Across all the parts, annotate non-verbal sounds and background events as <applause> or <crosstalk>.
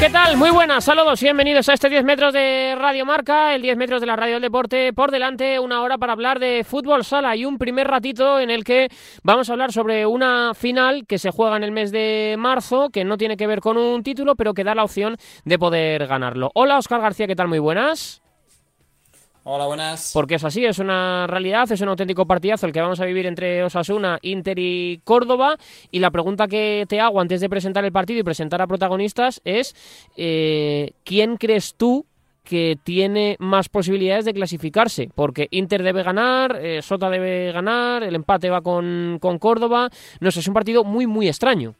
¿Qué tal? Muy buenas, saludos y bienvenidos a este 10 metros de Radio Marca, el 10 metros de la Radio del Deporte. Por delante, una hora para hablar de fútbol sala y un primer ratito en el que vamos a hablar sobre una final que se juega en el mes de marzo, que no tiene que ver con un título, pero que da la opción de poder ganarlo. Hola, Oscar García, ¿qué tal? Muy buenas. Hola, buenas. Porque es así, es una realidad, es un auténtico partidazo el que vamos a vivir entre Osasuna, Inter y Córdoba. Y la pregunta que te hago antes de presentar el partido y presentar a protagonistas es, eh, ¿quién crees tú que tiene más posibilidades de clasificarse? Porque Inter debe ganar, eh, Sota debe ganar, el empate va con, con Córdoba. No sé, es un partido muy, muy extraño.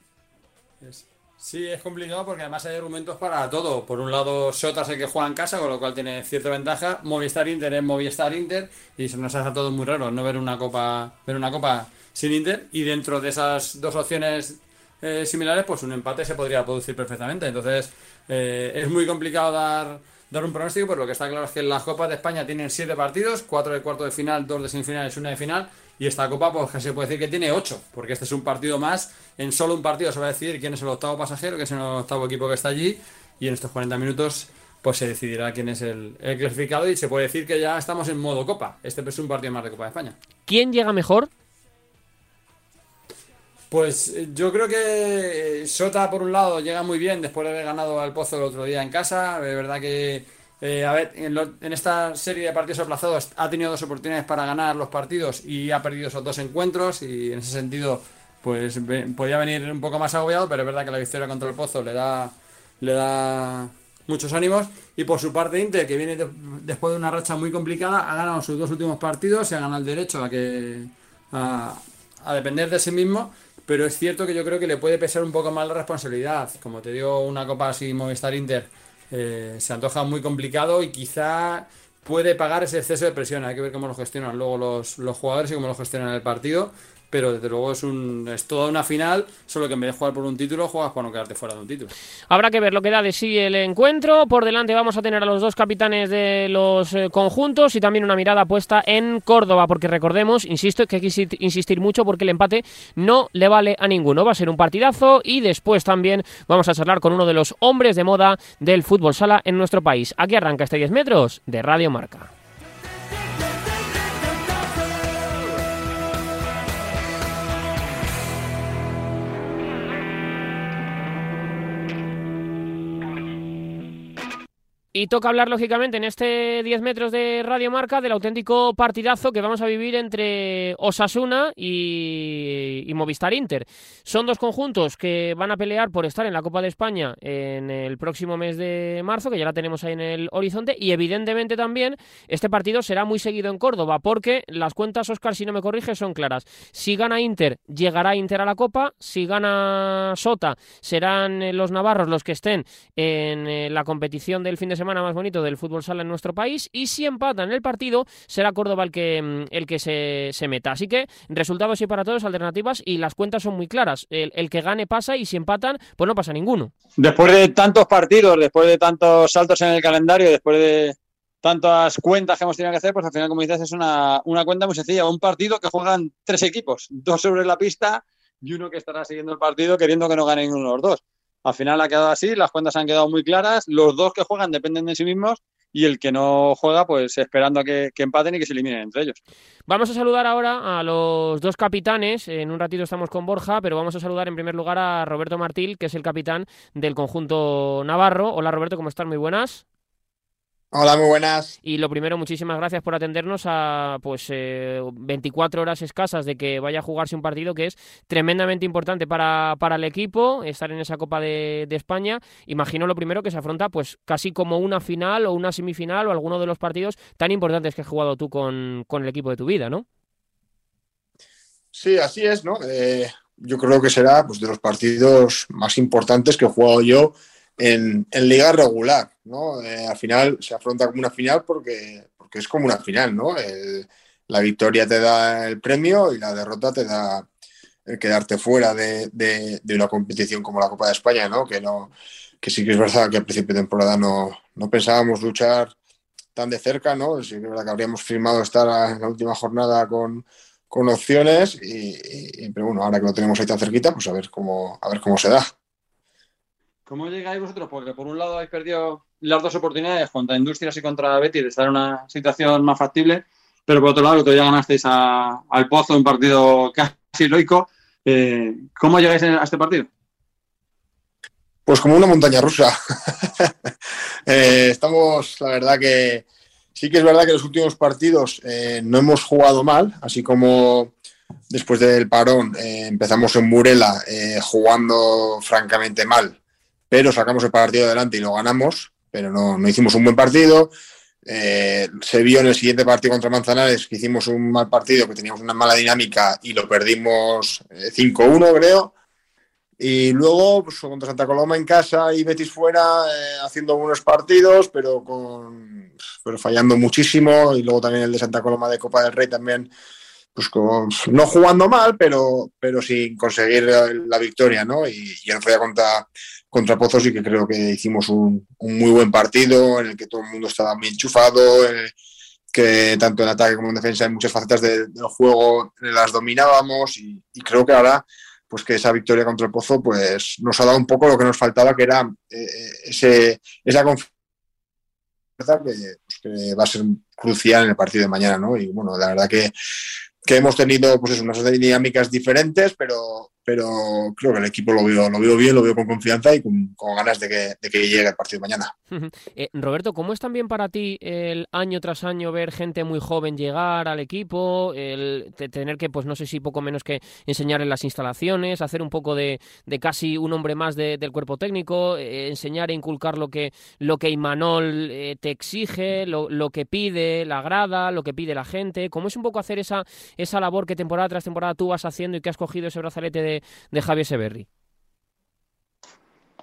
Sí, es complicado porque además hay argumentos para todo. Por un lado, Sota es el que juega en casa, con lo cual tiene cierta ventaja. Movistar Inter es Movistar Inter y se nos hace todo muy raro no ver una copa, ver una copa sin Inter. Y dentro de esas dos opciones eh, similares, pues un empate se podría producir perfectamente. Entonces, eh, es muy complicado dar, dar un pronóstico, pero lo que está claro es que las copas de España tienen siete partidos, cuatro de cuarto de final, dos de semifinales, una de final. Y esta copa, pues se puede decir que tiene 8, porque este es un partido más. En solo un partido se va a decidir quién es el octavo pasajero, que es el octavo equipo que está allí. Y en estos 40 minutos, pues se decidirá quién es el, clasificado. Y se puede decir que ya estamos en modo copa. Este es un partido más de Copa de España. ¿Quién llega mejor? Pues eh, yo creo que Sota, por un lado, llega muy bien después de haber ganado al Pozo el otro día en casa. De verdad que eh, a ver, en, esta serie de partidos aplazados ha tenido dos oportunidades para ganar los partidos y ha perdido esos dos encuentros y en ese sentido pues podía venir un poco más agobiado, pero es verdad que la victoria contra el Pozo le da le da muchos ánimos. Y por su parte Inter que viene después de una racha muy complicada ha ganado sus dos últimos partidos se ha ganado el derecho a que a, a depender de sí mismo. Pero es cierto que yo creo que le puede pesar un poco más la responsabilidad. Como te digo una copa así Movistar Inter eh, se antoja muy complicado y quizá puede pagar ese exceso de presión. Hay que ver cómo lo gestionan luego los, los jugadores y cómo lo gestionan el partido pero desde luego es, un, es toda una final, solo que en vez de jugar por un título, juegas para no quedarte fuera de un título. Habrá que ver lo que da de sí el encuentro. Por delante vamos a tener a los dos capitanes de los eh, conjuntos y también una mirada puesta en Córdoba, porque recordemos, insisto, que hay que insistir mucho porque el empate no le vale a ninguno. Va a ser un partidazo y después también vamos a charlar con uno de los hombres de moda del fútbol sala en nuestro país. Aquí arranca este 10 metros de Radio Marca. Y toca hablar, lógicamente, en este 10 metros de Radio Marca del auténtico partidazo que vamos a vivir entre Osasuna y, Movistar Inter. Son dos conjuntos que van a pelear por estar en la Copa de España en el próximo mes de marzo, que ya la tenemos ahí en el horizonte. Y evidentemente también este partido será muy seguido en Córdoba, porque las cuentas, Oscar, si no me corrige, son claras. Si gana Inter, llegará Inter a la Copa. Si gana Sota, serán los navarros los que estén en eh, la competición del fin de semana más bonito del fútbol sala en nuestro país y si empatan el partido será Córdoba el que, mm, el que se, se meta. Así que resultados y para todos, alternativas y las cuentas son muy claras. El, que gane pasa y si empatan, pues no pasa ninguno. Después de tantos partidos, después de tantos saltos en el calendario, después de tantas cuentas que hemos tenido que hacer, pues al final, como dices, es una, una cuenta muy sencilla. Un partido que juegan tres equipos, dos sobre la pista y uno que estará siguiendo el partido queriendo que no ganen uno de los dos. Al final ha quedado así, las cuentas han quedado muy claras, los dos que juegan dependen de sí mismos y el que no juega, pues esperando a que, empaten y que se eliminen entre ellos. Vamos a saludar ahora a los dos capitanes. En un ratito estamos con Borja, pero vamos a saludar en primer lugar a Roberto Martil, que es el capitán del conjunto Navarro. Hola Roberto, ¿cómo estás? Muy buenas. Hola, muy buenas. Y lo primero, muchísimas gracias por atendernos a pues 24 eh, horas escasas de que vaya a jugarse un partido que es tremendamente importante para, para el equipo, estar en esa Copa de, España. Imagino lo primero que se afronta pues casi como una final o una semifinal o alguno de los partidos tan importantes que has jugado tú con, el equipo de tu vida, ¿no? Sí, así es, ¿no? Eh, yo creo que será pues, de los partidos más importantes que he jugado yo en, liga regular, ¿no? Eh, al final se afronta como una final porque, porque es como una final, ¿no? la victoria te da el premio y la derrota te da el quedarte fuera de, una competición como la Copa de España, ¿no? Que, no, que sí que es verdad que al principio de temporada no, no pensábamos luchar tan de cerca, ¿no? Sí es verdad que habríamos firmado estar en la última jornada con, con opciones y, pero bueno, ahora que lo tenemos ahí tan cerquita, pues a ver cómo, a ver cómo se da. ¿Cómo llegáis vosotros? Porque por un lado habéis perdido las dos oportunidades contra Industrias y contra Betis de estar en una situación más factible, pero por otro lado todavía ganasteis al Pozo un partido casi heroico. Eh, ¿Cómo llegáis a este partido? Pues como una montaña rusa. <laughs> Eh, estamos, la verdad que sí que es verdad que los últimos partidos eh, no hemos jugado mal, así como después del parón empezamos en Murela jugando francamente mal pero sacamos el partido adelante y lo ganamos, pero no, no hicimos un buen partido. Eh, se vio en el siguiente partido contra Manzanares que hicimos un mal partido, que teníamos una mala dinámica y lo perdimos 5-1, eh, creo. Y luego, pues, contra Santa Coloma en casa y Betis fuera, eh, haciendo buenos partidos, pero, con, pero fallando muchísimo. Y luego también el de Santa Coloma de Copa del Rey también, pues no jugando mal, pero, pero sin conseguir la, victoria, ¿no? Y, y el día contra contra Pozos y que creo que hicimos un, muy buen partido en el que todo el mundo estaba muy enchufado, que tanto en ataque como en defensa en muchas facetas del juego las dominábamos y, creo que ahora pues que esa victoria contra el Pozo pues nos ha dado un poco lo que nos faltaba que era eh, ese, esa confianza que, pues, que, va a ser crucial en el partido de mañana, ¿no? Y bueno, la verdad que, que hemos tenido pues unas dinámicas diferentes, pero, pero creo que el equipo lo veo, lo veo bien, lo veo con confianza y con, ganas de que, llegue el partido de mañana. Eh, Roberto, ¿cómo es también para ti el año tras año ver gente muy joven llegar al equipo, el tener que, pues no sé si poco menos que enseñar en las instalaciones, hacer un poco de, casi un hombre más del cuerpo técnico, eh, enseñar e inculcar lo que, lo que Imanol eh, te exige, lo, lo, que pide la grada, lo que pide la gente? ¿Cómo es un poco hacer esa, esa labor que temporada tras temporada tú vas haciendo y que has cogido ese brazalete de de, Javier Severri?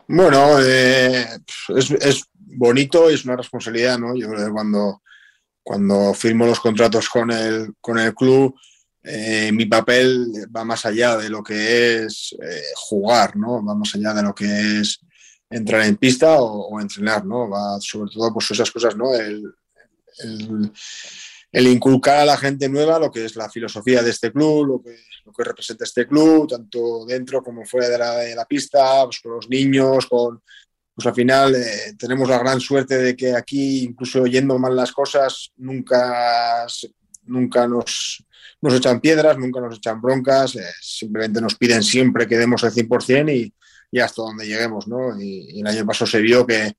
Bueno, eh, es, bonito y es una responsabilidad, ¿no? Yo creo que cuando, cuando firmo los contratos con el, con el club, eh, mi papel va más allá de lo que es eh, jugar, ¿no? Va más allá de lo que es entrar en pista o, entrenar, ¿no? Va sobre todo pues esas cosas, ¿no? Inculcar a la gente nueva lo que es la filosofía de este club, lo que, lo que representa este club, tanto dentro como fuera de la, pista, pues con los niños, pues al final eh, tenemos la gran suerte de que aquí, incluso yendo mal las cosas, nunca, nunca nos, nos echan piedras, nunca nos echan broncas, eh, simplemente nos piden siempre que demos el 100% y, y hasta donde lleguemos, ¿no? Y el año pasado se vio que,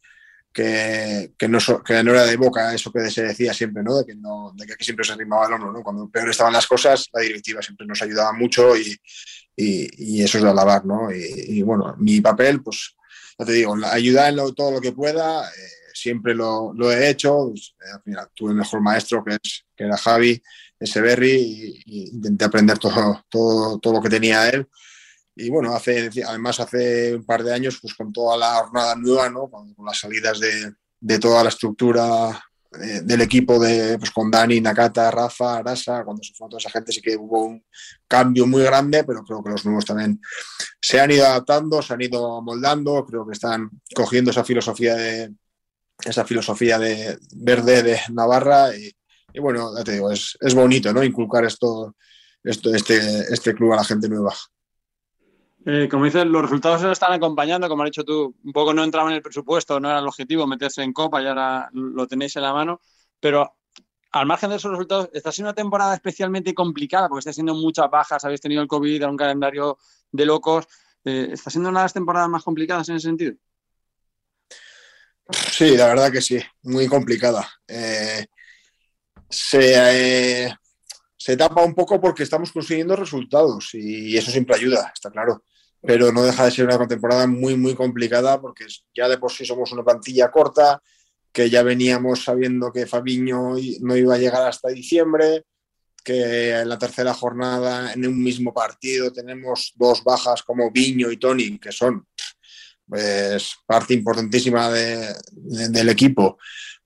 que, que, no, que no era de boca eso que se decía siempre, ¿no? De que, no, de que aquí siempre se arrimaba el hombro, ¿no? Cuando peor estaban las cosas, la directiva siempre nos ayudaba mucho y, y, eso es de alabar, ¿no? Y, bueno, mi papel, pues, ya te digo, ayudar en todo lo que pueda, eh, siempre lo, lo, he hecho, pues, eh, final tuve el mejor maestro que, es, que era Javi, ese Berry, y, intenté aprender todo, todo, todo lo que tenía él y bueno, hace, además hace un par de años, pues con toda la jornada nueva, ¿no? con, las salidas de, de, toda la estructura eh, del equipo, de, pues con Dani, Nakata, Rafa, Arasa, cuando se fue toda esa gente sí que hubo un cambio muy grande, pero creo que los nuevos también se han ido adaptando, se han ido moldando, creo que están cogiendo esa filosofía de esa filosofía de verde de Navarra y, bueno, ya te digo, es, es bonito, ¿no? Inculcar esto, esto, este, este club a la gente nueva. Eh, como dices, los resultados se están acompañando, como has dicho tú, un poco no entraba en el presupuesto, no era el objetivo meterse en Copa y ahora lo tenéis en la mano, pero al margen de esos resultados, está siendo una temporada especialmente complicada porque está siendo muchas bajas, habéis tenido el COVID, un calendario de locos, eh, ¿está siendo una de las temporadas más complicadas en ese sentido? Sí, la verdad que sí, muy complicada. Eh, se, se tapa un poco porque estamos consiguiendo resultados y eso siempre ayuda, está claro. Pero no deja de ser una temporada muy, muy complicada porque ya de por sí somos una plantilla corta, que ya veníamos sabiendo que Fabiño no iba a llegar hasta diciembre, que en la tercera jornada, en un mismo partido, tenemos dos bajas como Viño y Tony, que son pues, parte importantísima del equipo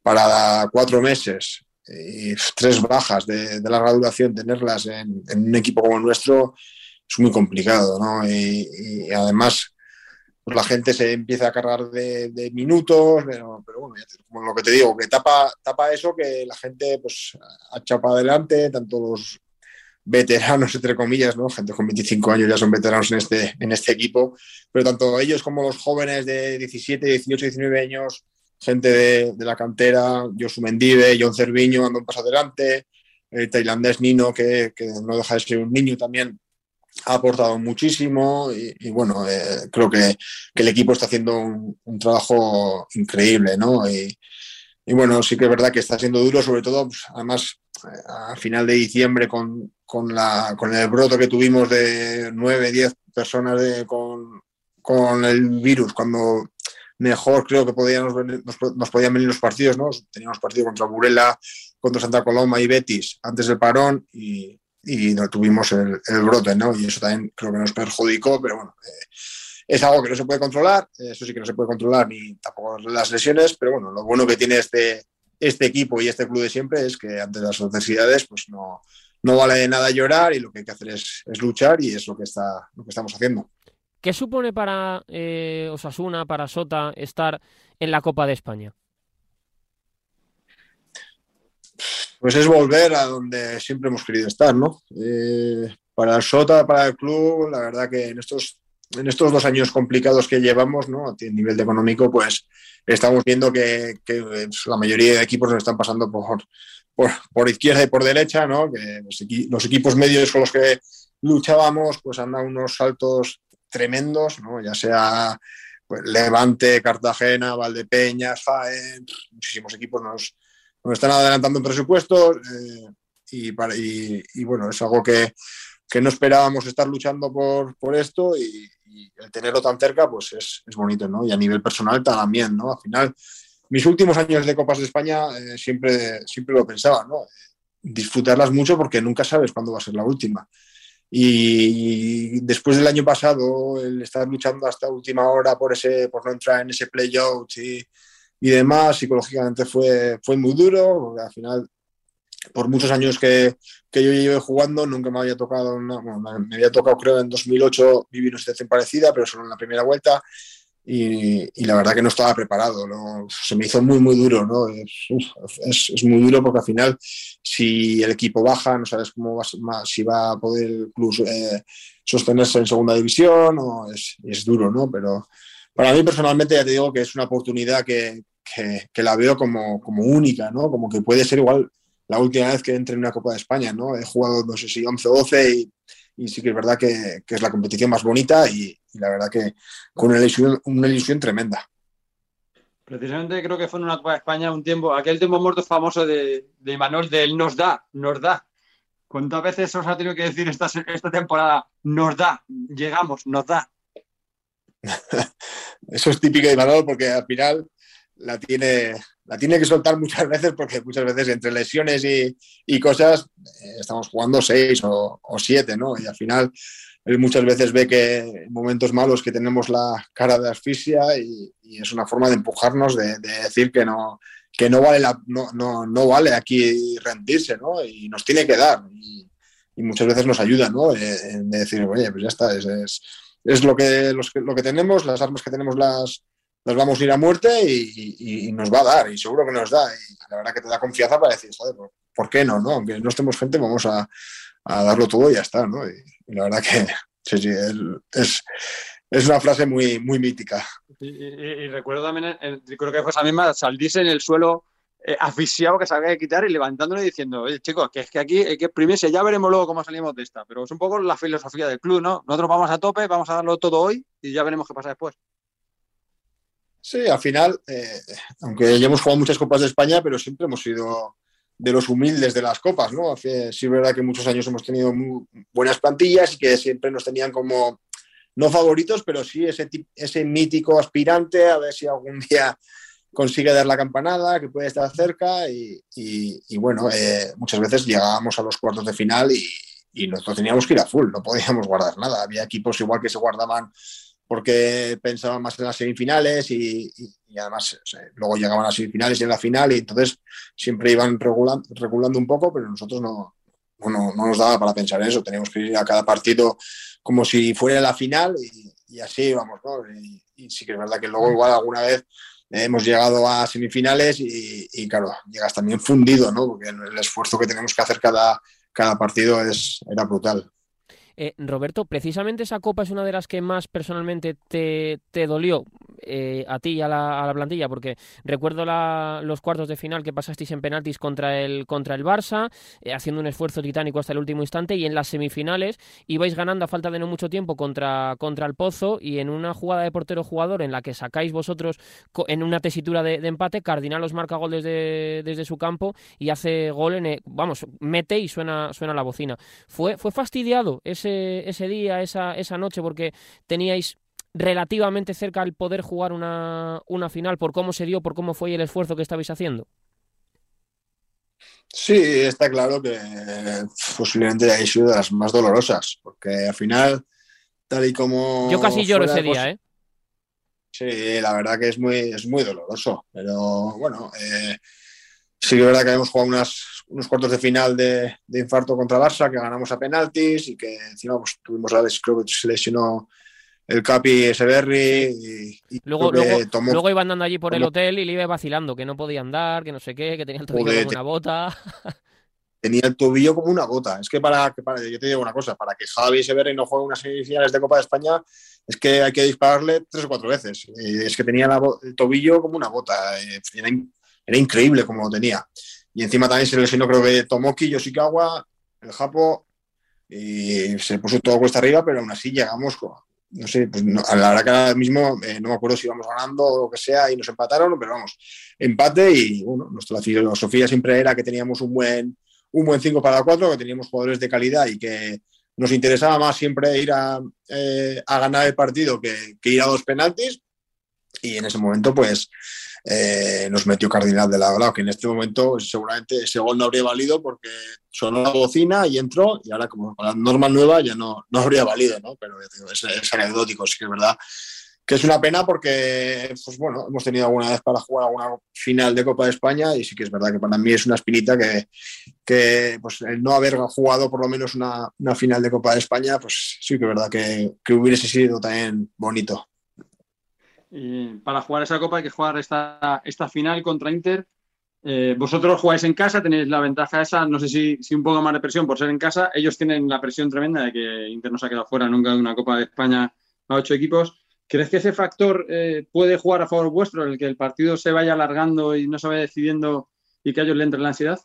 para cuatro meses y tres bajas de, larga duración, tenerlas en, un equipo como el nuestro es muy complicado, ¿no? Y, además, pues la gente se empieza a cargar de, minutos, pero, bueno, como lo que te digo, que tapa, tapa eso, que la gente pues ha echado para adelante, tanto los, veteranos, entre comillas, ¿no? Gente con 25 años ya son veteranos en este, en este equipo, pero tanto ellos como los jóvenes de 17, 18, 19 años, gente de, de la cantera, Josu Mendive, John Cerviño, ando un paso adelante, el tailandés Nino, que, que, no deja de ser un niño también, ha aportado muchísimo y, bueno, eh, creo que, que, el equipo está haciendo un, trabajo increíble, ¿no? Y, bueno, sí que es verdad que está siendo duro, sobre todo, pues, además, a final de diciembre con, con, la, con el broto que tuvimos de 9, 10 personas con, con el virus, cuando mejor creo que podíamos nos, nos, podían venir los partidos, ¿no? Teníamos partido contra Burela, contra Santa Coloma y Betis antes del parón y, y no tuvimos el, el, brote, ¿no? Y eso también creo que nos perjudicó, pero bueno, eh, es algo que no se puede controlar, eso sí que no se puede controlar ni tampoco las lesiones, pero bueno, lo bueno que tiene este, este equipo y este club de siempre es que ante las adversidades pues no, no vale de nada llorar y lo que hay que hacer es, es luchar y es lo que, está, lo que estamos haciendo. ¿Qué supone para eh, Osasuna, para Sota, estar en la Copa de España? Pues es volver a donde siempre hemos querido estar, ¿no? Eh, para Sota, para el club, la verdad que en estos, en estos dos años complicados que llevamos, ¿no? A nivel de económico, pues estamos viendo que, que la mayoría de equipos nos están pasando por, por, por, izquierda y por derecha, ¿no? Que los, equipos medios con los que luchábamos, pues han dado unos saltos tremendos. Ya sea pues, Levante, Cartagena, Valdepeñas, Jaén, muchísimos equipos nos, están adelantando en presupuestos eh, y, para, y, bueno, es algo que, no esperábamos estar luchando por, esto y, el tenerlo tan cerca, pues es, bonito, ¿no? Y a nivel personal también, ¿no? Al final, mis últimos años de Copas de España eh, siempre, lo pensaba. Disfrutarlas mucho porque nunca sabes cuándo va a ser la última. Y después del año pasado, el estar luchando hasta última hora por, ese, por no entrar en ese playout y, y demás, psicológicamente fue, fue muy duro, al final, por muchos años que, que yo llevé jugando, nunca me había tocado, una, bueno, me había tocado creo en 2008 vivir una situación parecida, pero solo en la primera vuelta, y, y, la verdad que no estaba preparado, ¿no? se me hizo muy, muy duro, ¿no? Es, es, es, muy duro porque al final, si el equipo baja, no sabes cómo va, si va a poder el club eh, sostenerse en segunda división, es, es, duro, ¿no? Pero para mí personalmente ya te digo que es una oportunidad que, que, que la veo como, como, única, ¿no? Como que puede ser igual la última vez que entre en una Copa de España, ¿no? He jugado, no sé si 11 o 12 y, y sí que es verdad que, que es la competición más bonita y, y, la verdad que con una ilusión, una ilusión tremenda. Precisamente creo que fue en una Copa de España un tiempo, aquel tiempo muerto famoso de, de Imanol del nos da, nos da. ¿Cuántas veces os ha tenido que decir esta, esta temporada, nos da, llegamos, nos da? <laughs> Eso es típico de Imanol porque al final la tiene, la tiene que soltar muchas veces porque muchas veces entre lesiones y, y cosas eh, estamos jugando seis o, siete, ¿no? Y al final él muchas veces ve que en momentos malos que tenemos la cara de asfixia y, es una forma de empujarnos, de, de, decir que no, que no vale, no, no, no, vale aquí rendirse, ¿no? Y nos tiene que dar. Y, muchas veces nos ayuda, ¿no? De, de, decir, oye, pues ya está, es, es, es lo, que, los, lo que tenemos, las armas que tenemos las nos vamos a ir a muerte y, nos va a dar, y seguro que nos da. Y la verdad que te da confianza para decir, joder, ¿por, ¿por qué no? no? Aunque no estemos gente, vamos a, darlo todo y ya está, ¿no? Y, la verdad que sí, sí, es, es, una frase muy, muy mítica. Y, recuerdo también, el, creo que fue esa misma, salirse en el suelo eh, asfixiado que se había de quitar y levantándole y diciendo, oye, chicos, que es que aquí hay que exprimirse, ya veremos luego cómo salimos de esta. Pero es un poco la filosofía del club, ¿no? Nosotros vamos a tope, vamos a darlo todo hoy y ya veremos qué pasa después. Sí, al final, eh, aunque ya hemos jugado muchas copas de España, pero siempre hemos sido de los humildes de las copas, ¿no? Sí, es verdad que muchos años hemos tenido buenas plantillas y que siempre nos tenían como, no favoritos, pero sí ese, ese mítico aspirante, a ver si algún <laughs> día consigue dar la campanada, que puede estar cerca y, y, y bueno, eh, muchas veces llegábamos a los cuartos de final y, y nosotros teníamos que ir a full, no podíamos guardar nada. Había equipos igual que se guardaban porque pensaban más en las semifinales y, y, y además o sea, luego llegaban a las semifinales y en la final y entonces siempre iban regulando, regulando un poco, pero nosotros no, no, no, nos daba para pensar eso, teníamos que ir a cada partido como si fuera la final y, y así íbamos, ¿no? Y, sí que es verdad que luego igual alguna vez hemos llegado a semifinales y, y claro, llegas también fundido, ¿no? Porque el esfuerzo que tenemos que hacer cada, cada partido es, era brutal. Eh, Roberto, precisamente esa copa es una de las que más personalmente te, te dolió eh, a ti y a la, a la, plantilla, porque recuerdo la, los cuartos de final que pasasteis en penaltis contra el, contra el Barça, eh, haciendo un esfuerzo titánico hasta el último instante, y en las semifinales ibais ganando a falta de no mucho tiempo contra, contra el Pozo, y en una jugada de portero-jugador en la que sacáis vosotros en una tesitura de, de empate, Cardinal os marca gol desde, desde su campo y hace gol en, vamos, mete y suena, suena la bocina. Fue, fue fastidiado ese, ese día, esa, esa noche, porque teníais relativamente cerca al poder jugar una, una final por cómo se dio, por cómo fue el esfuerzo que estabais haciendo? Sí, está claro que posiblemente haya sido de las más dolorosas, porque al final, tal y como... Yo casi lloro ese día, ¿eh? Sí, la verdad que es muy, es muy doloroso, pero bueno, eh, sí que es verdad que hemos jugado unas, unos cuartos de final de, de, infarto contra Barça, que ganamos a penaltis y que encima pues, tuvimos a creo que se lesionó el Capi Eseberri y, y luego, luego, tomó... luego, iba andando allí por el hotel y le iba vacilando, que no podía andar, que no sé qué, que tenía el tobillo Joder, como una bota. Tenía el tobillo como una gota. Es que para, que para, yo te digo una cosa, para que Javi Eseberri no juegue unas semifinales de Copa de España, es que hay que dispararle tres o cuatro veces. Es que tenía la, el tobillo como una gota. Era, era, increíble como lo tenía. Y encima también se lesionó, creo que Tomoki, Yoshikawa, el Japo, y se puso todo cuesta arriba, pero aún así llegamos no sé, pues a la hora que ahora mismo eh, no me acuerdo si íbamos ganando o lo que sea y nos empataron, pero vamos, empate y bueno, nuestra filosofía siempre era que teníamos un buen un buen 5 para 4, que teníamos jugadores de calidad y que nos interesaba más siempre ir a, eh, a ganar el partido que, que, ir a dos penaltis. Y en ese momento pues eh, nos metió Cardinal de lado a lado, que en este momento seguramente ese gol no habría valido porque sonó la bocina y entró, y ahora como la norma nueva ya no, no habría valido, ¿no? Pero digo, es, es, anecdótico, sí que es verdad que es una pena porque, pues bueno, hemos tenido alguna vez para jugar alguna final de Copa de España y sí que es verdad que para mí es una espinita que, que pues el no haber jugado por lo menos una, una final de Copa de España, pues sí que es verdad que, que hubiese sido también bonito. Y para jugar esa copa hay que jugar esta, esta final contra Inter. Eh, vosotros jugáis en casa, tenéis la ventaja esa, no sé si, si, un poco más de presión por ser en casa. Ellos tienen la presión tremenda de que Inter no se ha quedado fuera nunca de una Copa de España a ocho equipos. ¿Crees que ese factor eh, puede jugar a favor vuestro, el que el partido se vaya alargando y no se vaya decidiendo y que a ellos le entre la ansiedad?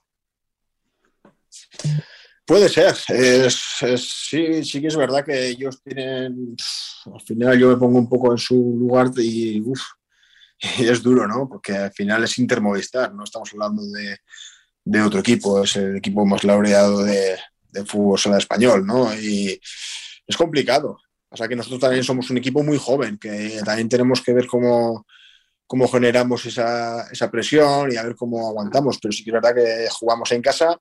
Puede ser. Sí, sí que es verdad que ellos tienen. Al final yo me pongo un poco en su lugar y, uf, es duro, ¿no? Porque al final es Intermovistar, no estamos hablando de, de otro equipo, es el equipo más laureado de, de fútbol sala español, ¿no? Y es complicado. O sea que nosotros también somos un equipo muy joven, que también tenemos que ver cómo, cómo generamos esa, esa presión y a ver cómo aguantamos. Pero sí que es verdad que jugamos en casa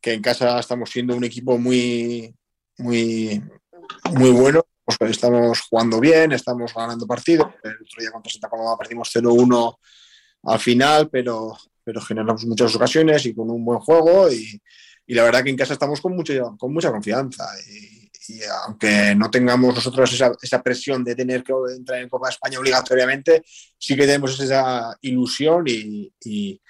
que en casa estamos siendo un equipo muy, muy, muy bueno. Pues estamos jugando bien, estamos ganando partidos. El otro día contra Santa Coloma perdimos 0-1 al final, pero, pero generamos muchas ocasiones y con un buen juego. Y, y la verdad que en casa estamos con, mucho, con mucha confianza. Y, aunque no tengamos nosotros esa, esa, presión de tener que entrar en Copa de España obligatoriamente, sí que tenemos esa ilusión y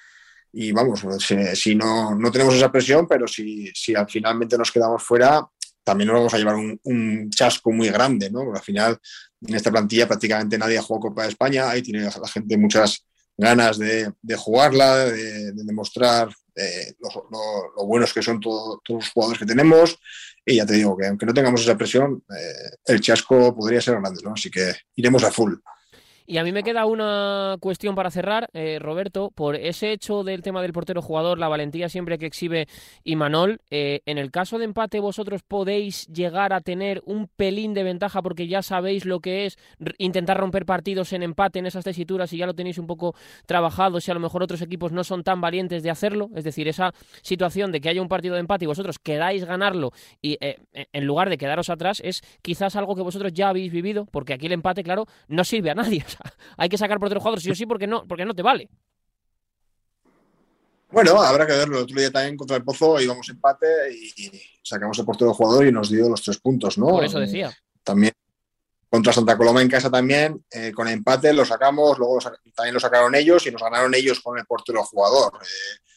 y vamos, si, si no, no, tenemos esa presión, pero si, si al finalmente nos quedamos fuera, también nos vamos a llevar un, un, chasco muy grande, ¿no? Porque al final en esta plantilla prácticamente nadie ha jugado Copa de España, ahí tiene la gente muchas ganas de, de jugarla, de, de demostrar eh, lo, lo, lo, buenos que son todo, todos los jugadores que tenemos. Y ya te digo que aunque no tengamos esa presión, eh, el chasco podría ser grande, ¿no? Así que iremos a full. Y a mí me queda una cuestión para cerrar, eh, Roberto, por ese hecho del tema del portero jugador, la valentía siempre que exhibe Imanol. Eh, en el caso de empate, vosotros podéis llegar a tener un pelín de ventaja porque ya sabéis lo que es intentar romper partidos en empate en esas tesituras y ya lo tenéis un poco trabajado. Si a lo mejor otros equipos no son tan valientes de hacerlo, es decir, esa situación de que haya un partido de empate y vosotros queráis ganarlo y eh, en lugar de quedaros atrás, es quizás algo que vosotros ya habéis vivido, porque aquí el empate, claro, no sirve a nadie. <laughs> <laughs> Hay que sacar portero jugador sí o sí porque no, porque no te vale. Bueno, habrá que verlo. El otro día también contra el Pozo íbamos empate y sacamos el portero jugador y nos dio los tres puntos, ¿no? Por eso decía. También contra Santa Coloma en casa también, eh, con empate lo sacamos, luego lo sac también lo sacaron ellos y nos ganaron ellos con el portero jugador. Eh,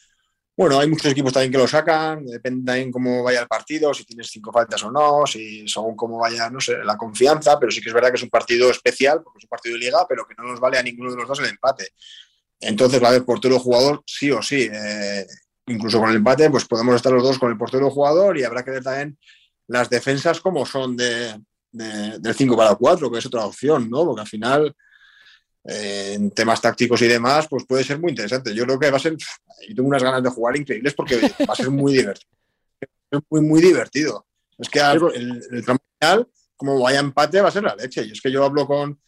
bueno, hay muchos equipos también que lo sacan, depende también cómo vaya el partido, si tienes cinco faltas o no, si según cómo vaya, no sé, la confianza, pero sí que es verdad que es un partido especial, porque es un partido de liga, pero que no nos vale a ninguno de los dos el empate. Entonces va a haber portero jugador sí o sí. Eh, incluso con el empate, pues podemos estar los dos con el portero jugador y habrá que ver también las defensas como son de, del 5 para 4, que es otra opción, ¿no? Porque al final eh, en temas tácticos y demás, pues puede ser muy interesante. Yo creo que va a ser, yo tengo unas ganas de jugar increíbles porque va a ser muy divertido. Muy, muy divertido. Es que el, el tramo final, como vaya empate, va a ser la leche. Y es que yo hablo con,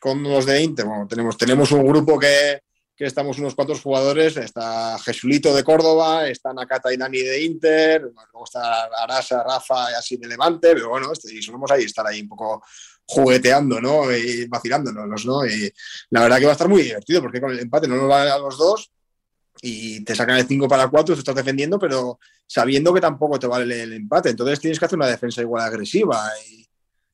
con los de Inter, bueno, tenemos, tenemos un grupo que, que estamos unos cuantos jugadores, está Jesulito de Córdoba, está Nakata y Nani de Inter, luego está Arasa, Rafa y así de Levante, pero bueno, este, y solemos ahí estar ahí un poco jugueteando, ¿no? Y vacilándonos, ¿no? Y la verdad que va a estar muy divertido porque con el empate no nos va a los dos y te sacan el 5 para 4, tú estás defendiendo, pero sabiendo que tampoco te vale el empate. Entonces tienes que hacer una defensa igual agresiva y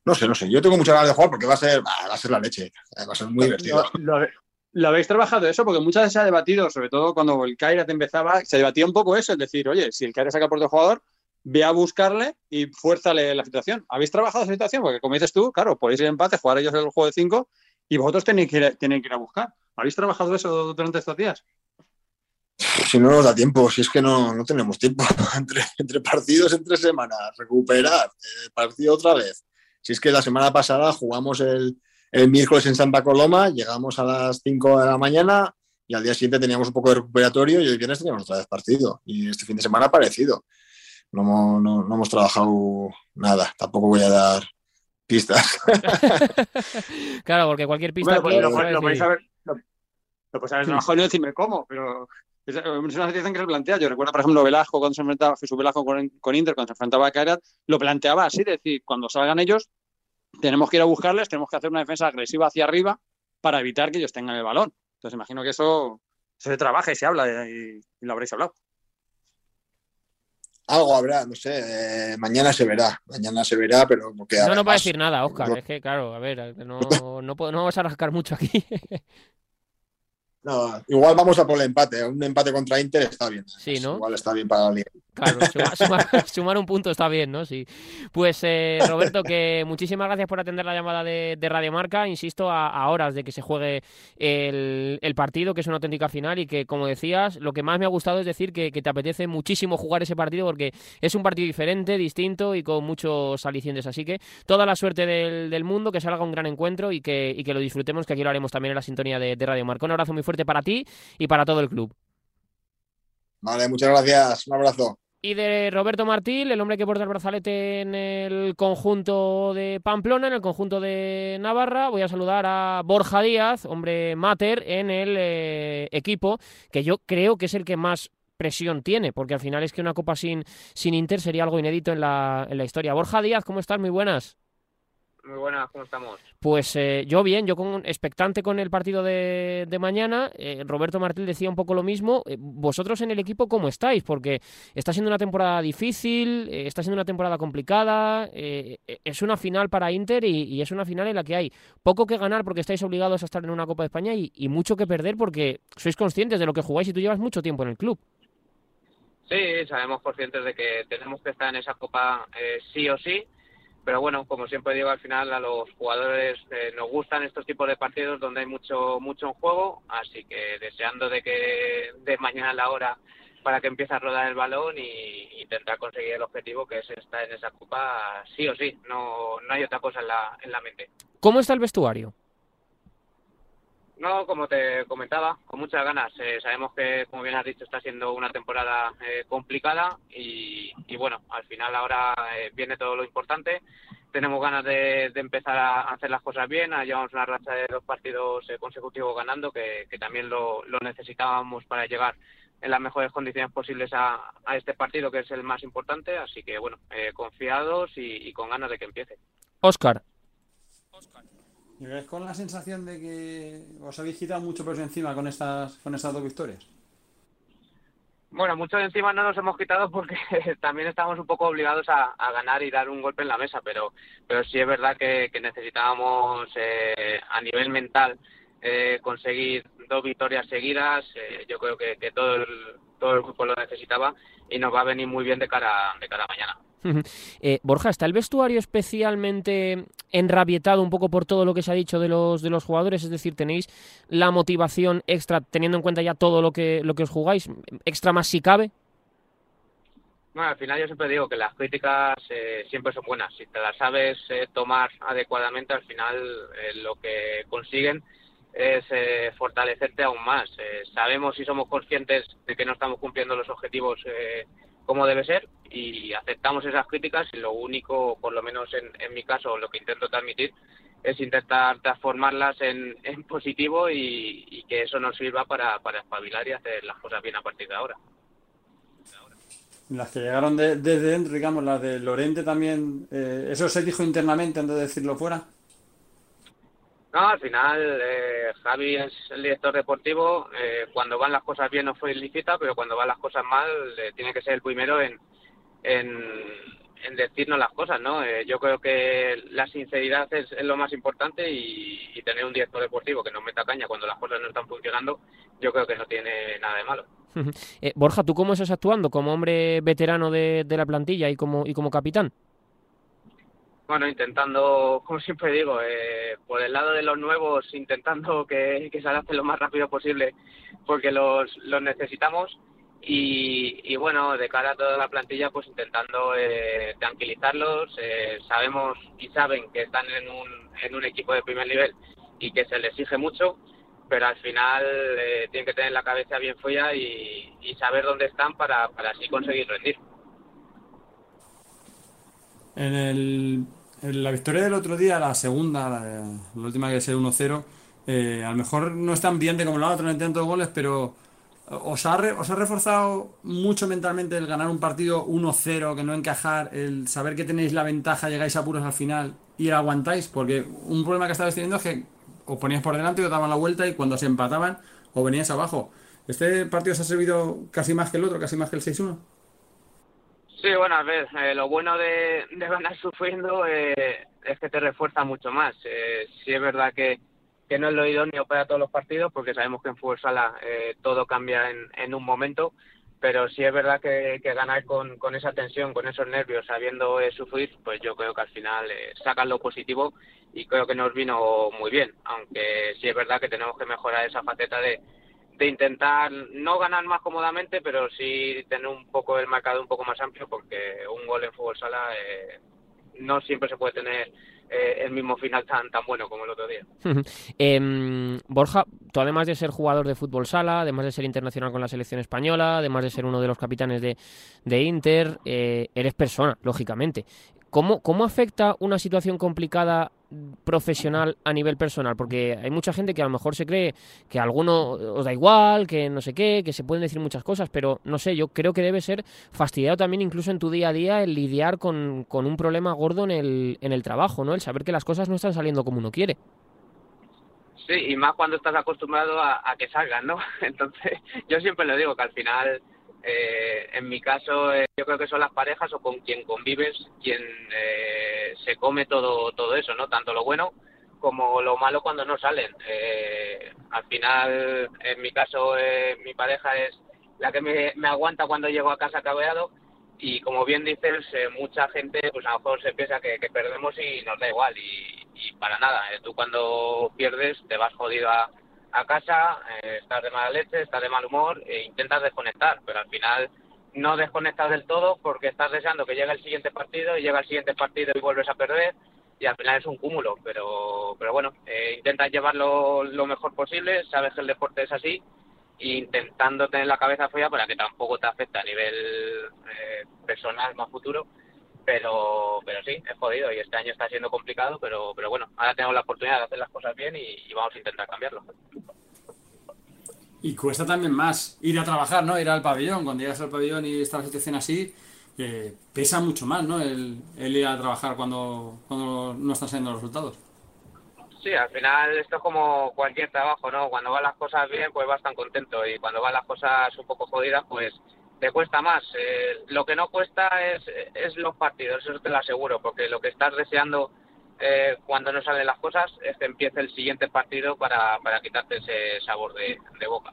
no sé, no sé. Yo tengo muchas ganas de jugar porque va a ser, va a ser la leche. Va a ser muy divertido. Lo, lo, habéis trabajado eso? Porque muchas veces se ha debatido, sobre todo cuando el Kairat empezaba, se debatía un poco eso, es decir, oye, si el Kairat saca por otro jugador, ve a buscarle y fuérzale la situación. ¿Habéis trabajado esa situación? Porque como dices tú, claro, podéis ir en empate, jugar ellos el juego de 5 y vosotros tenéis que, ir, tienen que ir a buscar. ¿Habéis trabajado eso durante estos días? Si no nos da tiempo, si es que no, no tenemos tiempo <laughs> entre, partidos, entre semanas, recuperar, eh, partido otra vez. Si es que la semana pasada jugamos el, el miércoles en Santa Coloma, llegamos a las 5 de la mañana y al día siguiente teníamos un poco de recuperatorio y el viernes teníamos otra vez partido. Y este fin de semana parecido no, no, no hemos trabajado nada, tampoco voy a dar pistas. <laughs> claro, porque cualquier pista bueno, pues lo, lo, podéis saber, lo, lo podéis saber trabajo no decirme cómo, pero es una situación que se plantea. Yo recuerdo, por ejemplo, Velasco cuando se enfrentaba, Jesús Velasco con, con Inter, cuando se enfrentaba a Kairat, lo planteaba así, decir, cuando salgan ellos, tenemos que ir a buscarles, tenemos que hacer una defensa agresiva hacia arriba para evitar que ellos tengan el balón. Entonces imagino que eso se trabaja y se habla y, y lo habréis hablado algo habrá, no sé, eh, mañana se verá, mañana se verá, pero porque No nos va a decir nada, Oscar, es que claro, a ver, no, <laughs> no, no, no vamos a rascar mucho aquí. <laughs> No, igual vamos a por el empate. Un empate contra Inter está bien. Sí, ¿no? Igual está bien para la liga. Claro, <laughs> sumar, un punto está bien, ¿no? Sí. Pues eh, Roberto, que muchísimas gracias por atender la llamada de, de Radio Marca. Insisto, a, a, horas de que se juegue el, el, partido, que es una auténtica final y que, como decías, lo que más me ha gustado es decir que, que, te apetece muchísimo jugar ese partido porque es un partido diferente, distinto y con muchos alicientes. Así que toda la suerte del, del mundo, que salga un gran encuentro y que, y que lo disfrutemos, que aquí lo haremos también en la sintonía de, de Radio Marca. Un abrazo muy fuerte para ti y para todo el club. Vale, muchas gracias. Un abrazo. Y de Roberto Martín, el hombre que porta el brazalete en el conjunto de Pamplona, en el conjunto de Navarra, voy a saludar a Borja Díaz, hombre mater en el eh, equipo, que yo creo que es el que más presión tiene, porque al final es que una copa sin, sin Inter sería algo inédito en la, en la historia. Borja Díaz, ¿cómo estás? Muy buenas. Muy buenas, ¿cómo estamos? Pues eh, yo bien, yo con, expectante con el partido de, de mañana. Eh, Roberto Martín decía un poco lo mismo. Eh, vosotros en el equipo, ¿cómo estáis? Porque está siendo una temporada difícil, eh, está siendo una temporada complicada, es una final para Inter y, y, es una final en la que hay poco que ganar porque estáis obligados a estar en una Copa de España y, y mucho que perder porque sois conscientes de lo que jugáis y tú llevas mucho tiempo en el club. Sí, sabemos conscientes de que tenemos que estar en esa Copa sí o sí pero bueno, como siempre digo, al final a los jugadores eh, nos gustan estos tipos de partidos donde hay mucho mucho en juego, así que deseando de que de mañana a la hora para que empiece a rodar el balón y intentar conseguir el objetivo que es estar en esa copa sí o sí, no, no hay otra cosa en la, en la mente. ¿Cómo está el vestuario? No, como te comentaba, con muchas ganas. Eh, sabemos que, como bien has dicho, está siendo una temporada eh, complicada y, y, bueno, al final ahora eh, viene todo lo importante. Tenemos ganas de, de, empezar a hacer las cosas bien. Llevamos una racha de dos partidos eh, consecutivos ganando, que, que también lo, lo, necesitábamos para llegar en las mejores condiciones posibles a, a, este partido, que es el más importante. Así que bueno, eh, confiados y, y con ganas de que empiece. Oscar. Oscar. ¿Llegáis con la sensación de que os habéis quitado mucho peso encima con estas, con estas dos victorias? Bueno, mucho de encima no nos hemos quitado porque <laughs> también estamos un poco obligados a, ganar y dar un golpe en la mesa, pero, pero sí es verdad que, que necesitábamos eh, a nivel mental eh, conseguir dos victorias seguidas. Eh, yo creo que, que todo el, todo el grupo lo necesitaba y nos va a venir muy bien de cara, de cara a mañana. Eh, Borja, ¿está el vestuario especialmente enrabietado un poco por todo lo que se ha dicho de los, de los jugadores? Es decir, ¿tenéis la motivación extra, teniendo en cuenta ya todo lo que, lo que os jugáis, extra más si cabe? Bueno, al final yo siempre digo que las críticas eh, siempre son buenas. Si te las sabes eh, tomar adecuadamente, al final lo que consiguen es fortalecerte aún más. sabemos y somos conscientes de que no estamos cumpliendo los objetivos como debe ser y aceptamos esas críticas y lo único, por lo menos en, mi caso, lo que intento transmitir es intentar transformarlas en, <laughs> en positivo y, que eso nos sirva para, espabilar y hacer las cosas bien a partir de ahora. Las que llegaron desde dentro, digamos, las de Lorente también, eh, ¿eso se dijo internamente antes de decirlo fuera? No, al final eh, Javi es el director deportivo. Eh, cuando van las cosas bien no fue felicita, pero cuando van las cosas mal eh, tiene que ser el primero en, en, decirnos las cosas, ¿no? yo creo que la sinceridad es, lo más importante y, tener un director deportivo que nos meta caña cuando las cosas no están funcionando, yo creo que no tiene nada de malo. <laughs> Borja, ¿tú cómo estás actuando como hombre veterano de, de la plantilla y como, y como capitán? Bueno, intentando, como siempre digo, eh, por el lado de los nuevos, intentando que, se adapten lo más rápido posible, porque los, necesitamos. Y, bueno, de cara a toda la plantilla, pues intentando eh, tranquilizarlos. Eh, sabemos y saben que están en un, en un equipo de primer nivel y que se les exige mucho, pero al final tienen que tener la cabeza bien fría y, y saber dónde están para, para así conseguir rendir. En el la victoria del otro día, la segunda, la, última que es el 1-0, eh, a lo mejor no es tan brillante como la otra, no intento goles, pero ¿os ha, ¿os ha reforzado mucho mentalmente el ganar un partido 1-0, que no encajar, el saber que tenéis la ventaja, llegáis a puros al final y aguantáis? Porque un problema que estabais teniendo es que os poníais por delante y os daban la vuelta y cuando se empataban o veníais abajo. ¿Este partido os ha servido casi más que el otro, casi más que el 6-1? Sí, bueno, a ver, eh, lo bueno de, de ganar sufriendo eh, es que te refuerza mucho más. Eh, sí es verdad que, que no es lo idóneo para todos los partidos, porque sabemos que en fútbol sala eh, todo cambia en, en un momento, pero sí es verdad que, ganar con, con esa tensión, con esos nervios, sabiendo sufrir, pues yo creo que al final sacan lo positivo y creo que nos vino muy bien, aunque sí es verdad que tenemos que mejorar esa faceta de de intentar no ganar más cómodamente, pero sí tener un poco el marcado un poco más amplio, porque un gol en fútbol sala eh, no siempre se puede tener eh, el mismo final tan tan bueno como el otro día. Em, Borja, tú además de ser jugador de fútbol sala, además de ser internacional con la selección española, además de ser uno de los capitanes de, de Inter, eh, eres persona, lógicamente. ¿Cómo, ¿Cómo afecta una situación complicada profesional a nivel personal? Porque hay mucha gente que a lo mejor se cree que a alguno os da igual, que no sé qué, que se pueden decir muchas cosas, pero no sé, yo creo que debe ser fastidiado también incluso en tu día a día el lidiar con, con un problema gordo en el, en el trabajo, ¿no? El saber que las cosas no están saliendo como uno quiere. Sí, y más cuando estás acostumbrado a, a que salgan, ¿no? <laughs> Entonces, yo siempre le digo que al final eh, en mi caso, eh, yo creo que son las parejas o con quien convives quien eh, se come todo todo eso, ¿no? Tanto lo bueno como lo malo cuando no salen. Eh, al final, en mi caso, mi pareja es la que me, me, aguanta cuando llego a casa cabreado y como bien dices, mucha gente pues a lo mejor se piensa que, que perdemos y nos da igual y, y para nada. tú cuando pierdes te vas jodido a a casa, eh, estás de mala leche, estás de mal humor e intentas desconectar, pero al final no desconectas del todo porque estás deseando que llegue el siguiente partido y llega el siguiente partido y vuelves a perder y al final es un cúmulo, pero, pero bueno, eh, intentas llevarlo lo mejor posible, sabes que el deporte es así intentando tener la cabeza fría para que tampoco te afecte a nivel eh, personal más futuro pero pero sí, es jodido y este año está siendo complicado, pero pero bueno, ahora tenemos la oportunidad de hacer las cosas bien y, vamos a intentar cambiarlo. Y cuesta también más ir a trabajar, ¿no? Ir al pabellón. Cuando llegas al pabellón y está la situación así, eh, pesa mucho más, ¿no? El, ir a trabajar cuando, cuando no están saliendo los resultados. Sí, al final esto es como cualquier trabajo, ¿no? Cuando van las cosas bien, pues vas tan contento y cuando van las cosas un poco jodidas, pues te cuesta más. Eh, lo que no cuesta es, es los partidos, eso te lo aseguro, porque lo que estás deseando eh, cuando no salen las cosas es empiece el siguiente partido para, para quitarte ese sabor de, boca.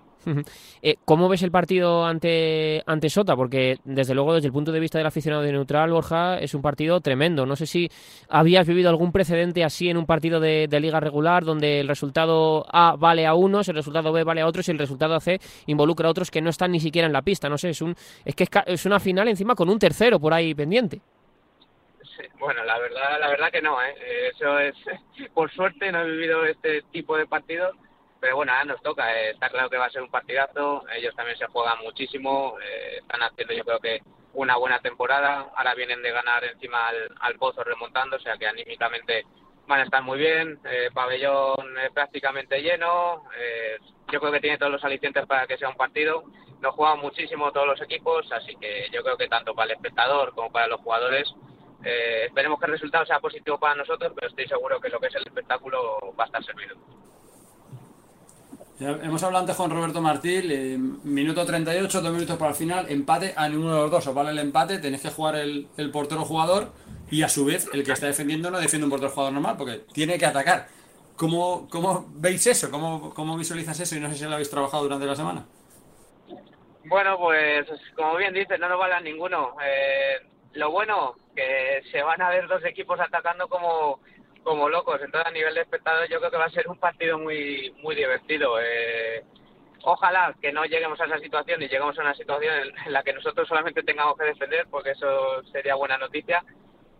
Eh, ¿Cómo ves el partido ante, ante Sota? Porque desde luego desde el punto de vista del aficionado de neutral, Borja, es un partido tremendo. No sé si habías vivido algún precedente así en un partido de, liga regular donde el resultado A vale a unos, el resultado B vale a otros y el resultado C involucra a otros que no están ni siquiera en la pista. No sé, es, un, es que es una final encima con un tercero por ahí pendiente. Bueno, la verdad, la verdad que no, ¿eh? Eso es, <laughs> por suerte no he vivido este tipo de partidos, pero bueno, ahora nos toca. Eh, está claro que va a ser un partidazo. Ellos también se juegan muchísimo. Eh, están haciendo, yo creo que una buena temporada. Ahora vienen de ganar encima al, Pozo remontando, o sea que anímicamente van a estar muy bien. Eh, pabellón prácticamente lleno. yo creo que tiene todos los alicientes para que sea un partido. Nos juegan muchísimo todos los equipos, así que yo creo que tanto para el espectador como para los jugadores eh, esperemos que el resultado sea positivo para nosotros, pero estoy seguro que lo que es el espectáculo va a estar servido. hemos hablado antes con Roberto Martín, eh, minuto 38, dos minutos para el final, empate a ninguno de los dos. Os vale el empate, tenéis que jugar el, portero jugador y a su vez el que está defendiendo no defiende un portero jugador normal porque tiene que atacar. ¿Cómo, cómo veis eso? ¿Cómo, ¿Cómo visualizas eso? Y no sé si lo habéis trabajado durante la semana. Bueno, pues como bien dices, no nos vale a ninguno. Eh, lo bueno, que se van a ver dos equipos atacando como, como locos. Entonces, a nivel de espectadores, yo creo que va a ser un partido muy, muy divertido. Eh, ojalá que no lleguemos a esa situación y lleguemos a una situación en, la que nosotros solamente tengamos que defender, porque eso sería buena noticia.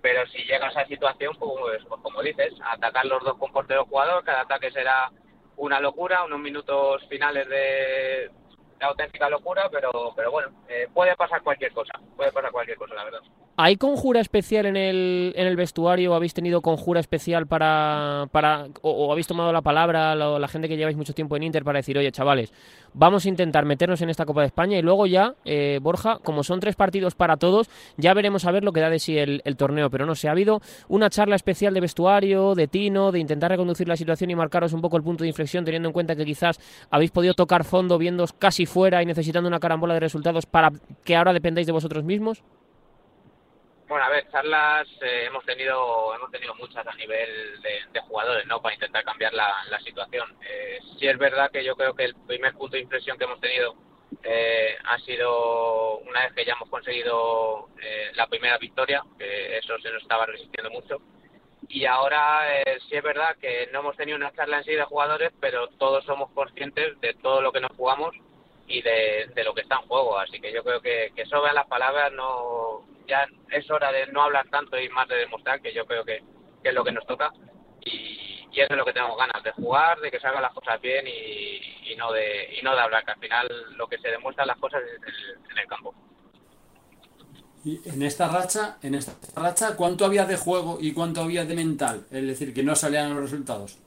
Pero si llega a esa situación, pues, pues como dices, atacar los dos con portero jugador, cada ataque será una locura, unos minutos finales de, auténtica locura, pero, pero bueno, eh, puede pasar cualquier cosa, puede pasar cualquier cosa, la verdad. ¿Hay conjura especial en el, en el vestuario? ¿Habéis tenido conjura especial para, para o, habéis tomado la palabra la, gente que lleváis mucho tiempo en Inter para decir, oye, chavales, vamos a intentar meternos en esta Copa de España y luego ya, eh, Borja, como son tres partidos para todos, ya veremos a ver lo que da de sí el, torneo. Pero no sé, ha habido una charla especial de vestuario, de Tino, de intentar reconducir la situación y marcaros un poco el punto de inflexión, teniendo en cuenta que quizás habéis podido tocar fondo viendo casi fuera y necesitando una carambola de resultados para que ahora dependáis de vosotros mismos. Bueno, a ver, charlas eh, hemos tenido hemos tenido muchas a nivel de, jugadores, ¿no? Para intentar cambiar la, situación. Eh, sí es verdad que yo creo que el primer punto de inflexión que hemos tenido eh, ha sido una vez que ya hemos conseguido eh, la primera victoria, que eso se nos estaba resistiendo mucho. Y ahora sí es verdad que no hemos tenido una charla en sí de jugadores, pero todos somos conscientes de todo lo que nos jugamos y de, lo que está en juego. Así que yo creo que, que sobran las palabras, no ya es hora de no hablar tanto y más de demostrar que yo creo que, es lo que nos toca y, y, eso es lo que tenemos ganas de jugar, de que salgan las cosas bien y, y no de y no de hablar, que al final lo que se demuestra las cosas es en el, campo. Y en esta racha, en esta racha, ¿cuánto había de juego y cuánto había de mental? Es decir, que no salían los resultados.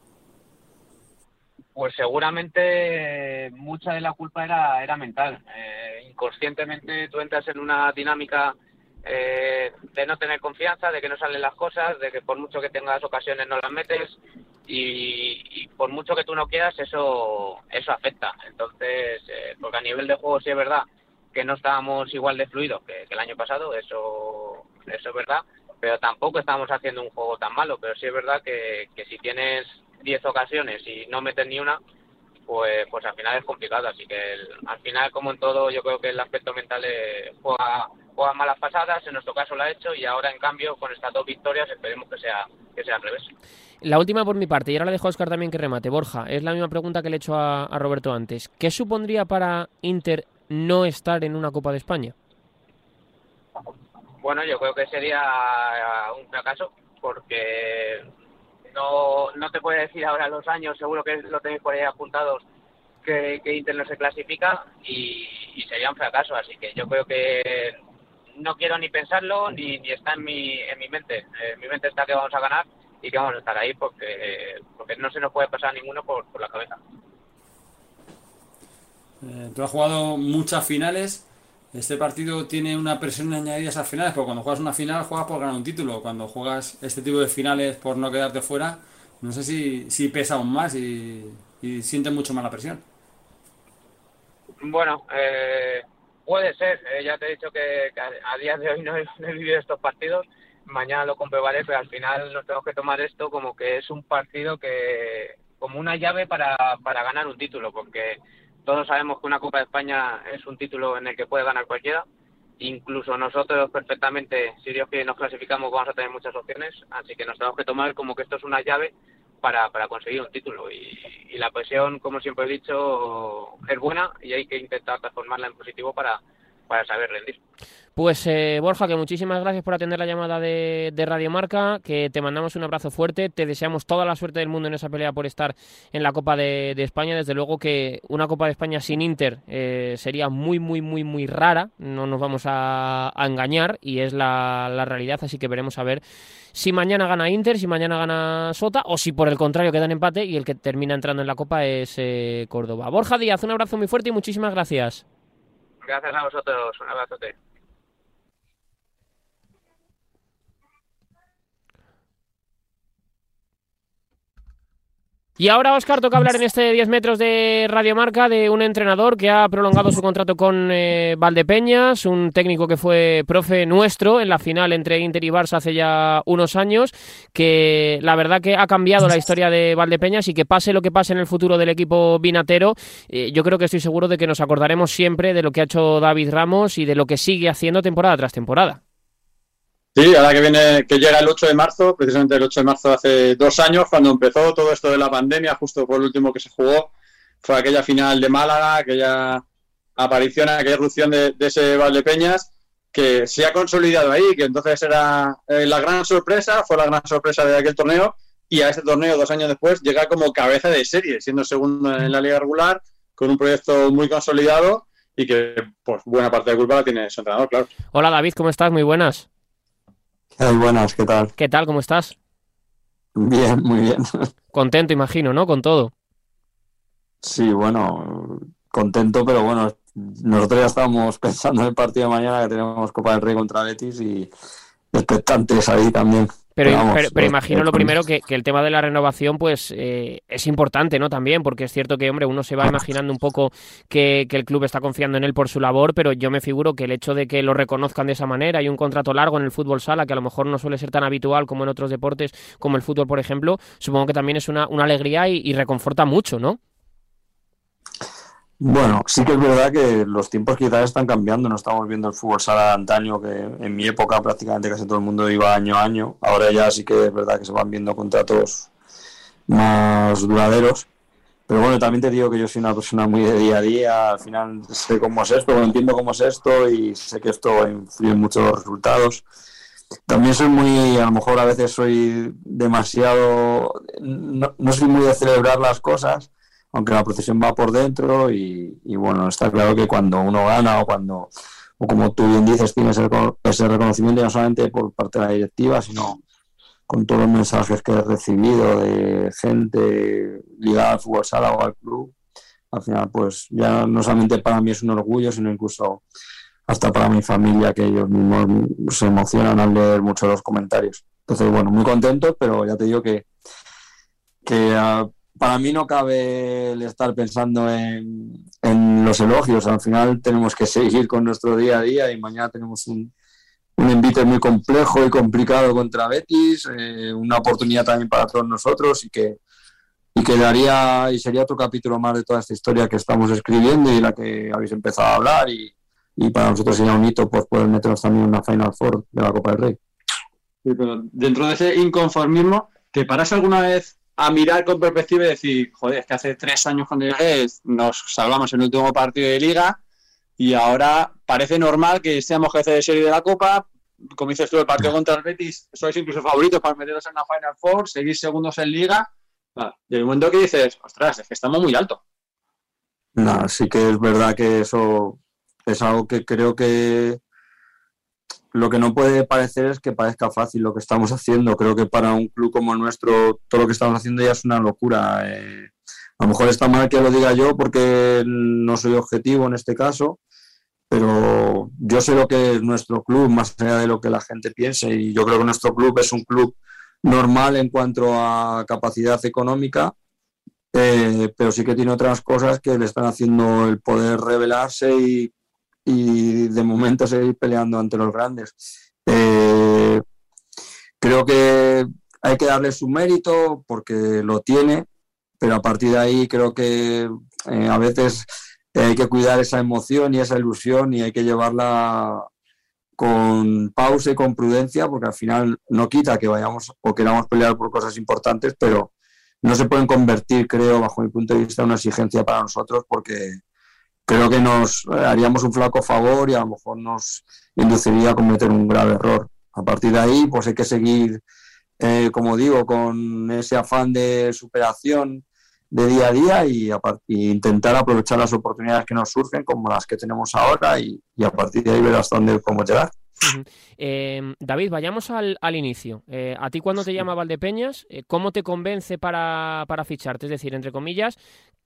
Pues seguramente mucha de la culpa era, era mental. Eh, inconscientemente tú entras en una dinámica eh, de no tener confianza, de que no salen las cosas, de que por mucho que tengas ocasiones no las metes y, por mucho que tú no quieras eso eso afecta. Entonces, eh, porque a nivel de juego sí es verdad que no estábamos igual de fluidos que, el año pasado, eso eso es verdad, pero tampoco estábamos haciendo un juego tan malo, pero sí es verdad que, que si tienes 10 ocasiones y no metes ni una, pues, pues al final es complicado. Así que al final, como en todo, yo creo que el aspecto mental eh, juega, juega malas pasadas, en nuestro caso lo ha hecho, y ahora en cambio, con estas dos victorias, esperemos que sea, que sea al revés. La última por mi parte, y ahora le dejo a Oscar también que remate. Borja, es la misma pregunta que le he hecho a, a Roberto antes. ¿Qué supondría para Inter no estar en una Copa de España? Bueno, yo creo que sería un fracaso, porque no, no te puedo decir ahora los años, seguro que lo tenéis por ahí apuntados, que, Inter no se clasifica y, sería un fracaso. Así que yo creo que no quiero ni pensarlo ni, ni está en mi, en mi mente. En mi mente está que vamos a ganar y que vamos a estar ahí porque, porque no se nos puede pasar ninguno por, por la cabeza. Eh, tú has jugado muchas finales este partido tiene una presión añadida a esas finales, porque cuando juegas una final juegas por ganar un título. Cuando juegas este tipo de finales por no quedarte fuera, no sé si, si pesa aún más y, y siente mucho más la presión. Bueno, eh, puede ser. Eh, ya te he dicho que, a, día de hoy no he, vivido estos partidos, mañana lo comprobaré, pero al final nos tenemos que tomar esto como que es un partido que, como una llave para, para ganar un título, porque todos sabemos que una Copa de España es un título en el que puede ganar cualquiera. Incluso nosotros perfectamente, si Dios quiere, nos clasificamos, vamos a tener muchas opciones. Así que nos tenemos que tomar como que esto es una llave para, para conseguir un título. Y, y la presión, como siempre he dicho, es buena y hay que intentar transformarla en positivo para, para saber rendir. Pues eh, Borja, que muchísimas gracias por atender la llamada de, de Radio Marca, que te mandamos un abrazo fuerte, te deseamos toda la suerte del mundo en esa pelea por estar en la Copa de, España. Desde luego que una Copa de España sin Inter eh, sería muy, muy, muy, muy rara, no nos vamos a, engañar y es la, realidad, así que veremos a ver si mañana gana Inter, si mañana gana Sota o si por el contrario queda en empate y el que termina entrando en la Copa es eh, Córdoba. Borja Díaz, un abrazo muy fuerte y muchísimas gracias. Gracias a vosotros, un abrazote. Y ahora, Oscar, toca hablar en este 10 metros de Radiomarca de un entrenador que ha prolongado su contrato con eh, Valdepeñas, un técnico que fue profe nuestro en la final entre Inter y Barça hace ya unos años, que la verdad que ha cambiado la historia de Valdepeñas y que pase lo que pase en el futuro del equipo vinatero, eh, yo creo que estoy seguro de que nos acordaremos siempre de lo que ha hecho David Ramos y de lo que sigue haciendo temporada tras temporada. Sí, ahora que viene, que llega el 8 de marzo, precisamente el 8 de marzo hace dos años, cuando empezó todo esto de la pandemia, justo fue el último que se jugó, fue aquella final de Málaga, aquella aparición, aquella erupción de, de ese Valdepeñas, que se ha consolidado ahí, que entonces era eh, la gran sorpresa, fue la gran sorpresa de aquel torneo, y a ese torneo, dos años después, llega como cabeza de serie, siendo segundo en la liga regular, con un proyecto muy consolidado y que, pues, buena parte de culpa la tiene su entrenador, claro. Hola David, ¿cómo estás? Muy buenas. Hey, buenas, ¿qué tal? ¿Qué tal? ¿Cómo estás? Bien, muy bien. <laughs> Contento, imagino, ¿no? Con todo. Sí, bueno, contento, pero bueno, nosotros ya estábamos <laughs> pensando en el partido de mañana que tenemos Copa del Rey contra Betis y expectantes ahí también. Pero, pero imagino lo primero que, que, el tema de la renovación pues eh, es importante, ¿no? También, porque es cierto que, hombre, uno se va imaginando un poco que, que, el club está confiando en él por su labor, pero yo me figuro que el hecho de que lo reconozcan de esa manera y un contrato largo en el fútbol sala, que a lo mejor no suele ser tan habitual como en otros deportes, como el fútbol, por ejemplo, supongo que también es una, una alegría y, y reconforta mucho, ¿no? Bueno, sí que es verdad que los tiempos quizás están cambiando, no estamos viendo el fútbol sala de antaño, que en mi época prácticamente casi todo el mundo iba año a año, ahora ya sí que es verdad que se van viendo contratos más duraderos, pero bueno, también te digo que yo soy una persona muy de día a día, al final sé cómo es esto, entiendo cómo es esto y sé que esto influye en muchos resultados. También soy muy, a lo mejor a veces soy demasiado, no, no soy muy de celebrar las cosas, aunque la procesión va por dentro y, bueno, está claro que cuando uno gana o cuando, o como tú bien dices, tienes ese, reconocimiento no solamente por parte de la directiva, sino con todos los mensajes que he recibido de gente ligada al fútbol sala o al club, al final pues ya no solamente para mí es un orgullo, sino incluso hasta para mi familia, que ellos mismos se emocionan al leer muchos los comentarios. Entonces, bueno, muy contento, pero ya te digo que, que uh, para mí no cabe el estar pensando en, en, los elogios. Al final tenemos que seguir con nuestro día a día y mañana tenemos un, un envite muy complejo y complicado contra Betis, eh, una oportunidad también para todos nosotros y que, y que daría y sería otro capítulo más de toda esta historia que estamos escribiendo y la que habéis empezado a hablar y, y para nosotros sería un hito pues, poder meternos también en una Final Four de la Copa del Rey. Sí, pero dentro de ese inconformismo, ¿te paras alguna vez a mirar con perspectiva y decir, joder, es que hace tres años cuando llegué nos salvamos en el último partido de liga y ahora parece normal que seamos jefe de serie de la Copa, como dices tú, el partido contra el Betis, sois incluso favoritos para meteros en la Final Four, seguís segundos en liga, y el momento que dices, ostras, es que estamos muy alto. No, sí que es verdad que eso es algo que creo que lo que no puede parecer es que parezca fácil lo que estamos haciendo. Creo que para un club como el nuestro, todo lo que estamos haciendo ya es una locura. Eh, a lo mejor está mal que lo diga yo porque no soy objetivo en este caso, pero yo sé lo que es nuestro club, más allá de lo que la gente piense. Y yo creo que nuestro club es un club normal en cuanto a capacidad económica, eh, pero sí que tiene otras cosas que le están haciendo el poder revelarse y y de momento seguir peleando ante los grandes. Eh, creo que hay que darle su mérito porque lo tiene, pero a partir de ahí creo que eh, a veces hay que cuidar esa emoción y esa ilusión y hay que llevarla con pausa y con prudencia, porque al final no quita que vayamos o queramos pelear por cosas importantes, pero no se pueden convertir, creo, bajo mi punto de vista, en una exigencia para nosotros, porque creo que nos haríamos un flaco favor y a lo mejor nos induciría a cometer un grave error. A partir de ahí, pues hay que seguir, eh, como digo, con ese afán de superación de día a día y, intentar aprovechar las oportunidades que nos surgen, como las que tenemos ahora, y, a partir de ahí ver hasta dónde podemos llegar. Em, David, vayamos al, inicio. Eh, a ti cuando te llama Valdepeñas, eh, ¿cómo te convence para, ficharte? Es decir, entre comillas,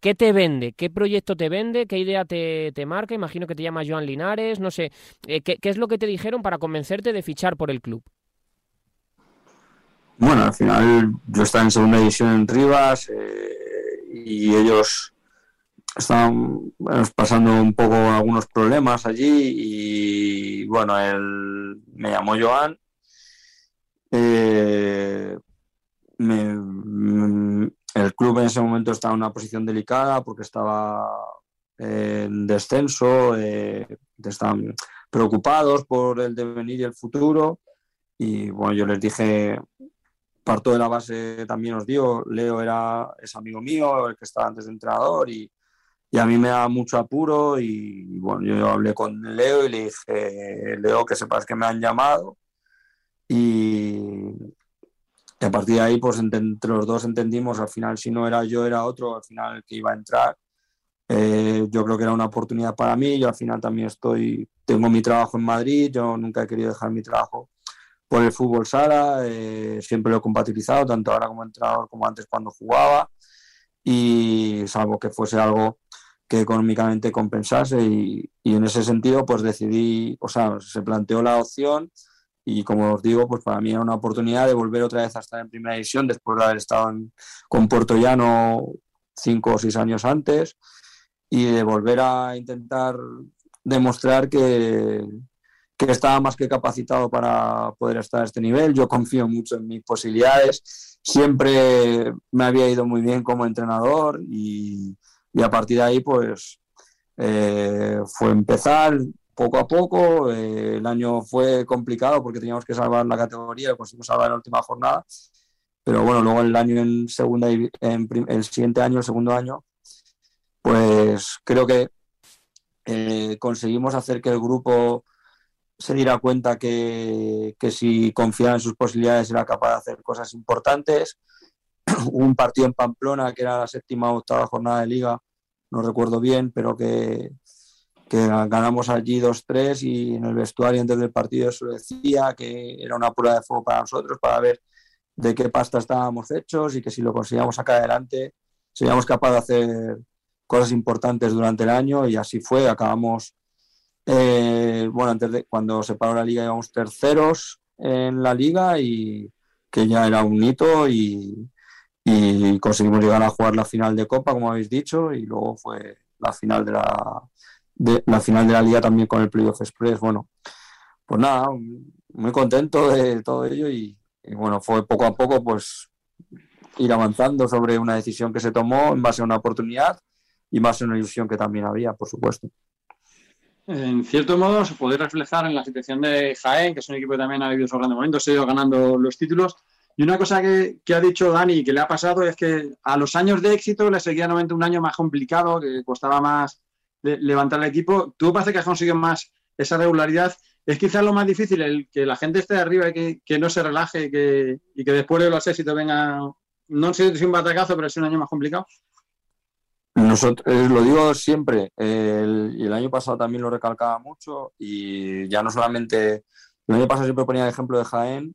¿qué te vende? ¿Qué proyecto te vende? ¿Qué idea te, marca? Imagino que te llama Joan Linares, no sé. Eh, ¿qué, ¿qué, es lo que te dijeron para convencerte de fichar por el club? Bueno, al final yo estaba en segunda división en Rivas y ellos estaban pasando un poco algunos problemas allí y bueno, él me llamó Joan. Eh, el club en ese momento estaba en una posición delicada porque estaba en descenso, eh, estaban preocupados por el devenir y el futuro. Y bueno, yo les dije, parto de la base, también os digo, Leo era, es amigo mío, el que estaba antes de entrenador y, y a mí me da mucho apuro y, bueno, yo hablé con Leo y le dije, Leo, que sepas que me han llamado y, a partir de ahí, pues entre los dos entendimos, al final si no era yo, era otro, al final el que iba a entrar. Eh, yo creo que era una oportunidad para mí, yo al final también estoy, tengo mi trabajo en Madrid, yo nunca he querido dejar mi trabajo por el fútbol sala, eh, siempre lo he compatibilizado, tanto ahora como entrenador como antes cuando jugaba, y salvo que fuese algo que económicamente compensase y, en ese sentido pues decidí, o sea, se planteó la opción y como os digo, pues para mí era una oportunidad de volver otra vez a estar en primera división después de haber estado con Puerto Llano cinco o seis años antes y de volver a intentar demostrar que, que estaba más que capacitado para poder estar a este nivel. Yo confío mucho en mis posibilidades. Siempre me había ido muy bien como entrenador y, y a partir de ahí pues eh, fue empezar poco a poco. Eh, el año fue complicado porque teníamos que salvar la categoría, conseguimos salvar la última jornada. Pero bueno, luego el año en segunda, el siguiente año, el segundo año, pues creo que eh, conseguimos hacer que el grupo se diera cuenta que, que, si confiaba en sus posibilidades era capaz de hacer cosas importantes. <clears throat> un partido en Pamplona que era la séptima o octava jornada de liga, no recuerdo bien, pero que, que ganamos allí 2-3 y en el vestuario antes del partido eso decía que era una prueba de fuego para nosotros para ver de qué pasta estábamos hechos y que si lo conseguíamos sacar adelante seríamos capaces de hacer cosas importantes durante el año y así fue, acabamos eh, bueno, antes de cuando se paró la liga íbamos terceros en la liga y que ya era un hito y, conseguimos llegar a jugar la final de Copa, como habéis dicho, y luego fue la final de la, de, la final de la liga también con el Playoff Express. Bueno, pues nada, muy contento de todo ello y, y bueno, fue poco a poco pues ir avanzando sobre una decisión que se tomó en base a una oportunidad y más en una ilusión que también había, por supuesto en cierto modo se puede reflejar en la situación de Jaén, que es un equipo que también ha vivido su grandes momentos, se ha ido ganando los títulos. Y una cosa que, ha dicho Dani que le ha pasado es que a los años de éxito le seguía nuevamente un año más complicado, que costaba más levantar el equipo. Tú parece que has conseguido más esa regularidad. Es quizás lo más difícil, el que la gente esté arriba y que, no se relaje y que después de los éxitos venga, no sé si un batacazo, pero es un año más complicado. Nosotros, eh, lo digo siempre, el, y el año pasado también lo recalcaba mucho, y ya no solamente, el año pasado siempre ponía el ejemplo de Jaén,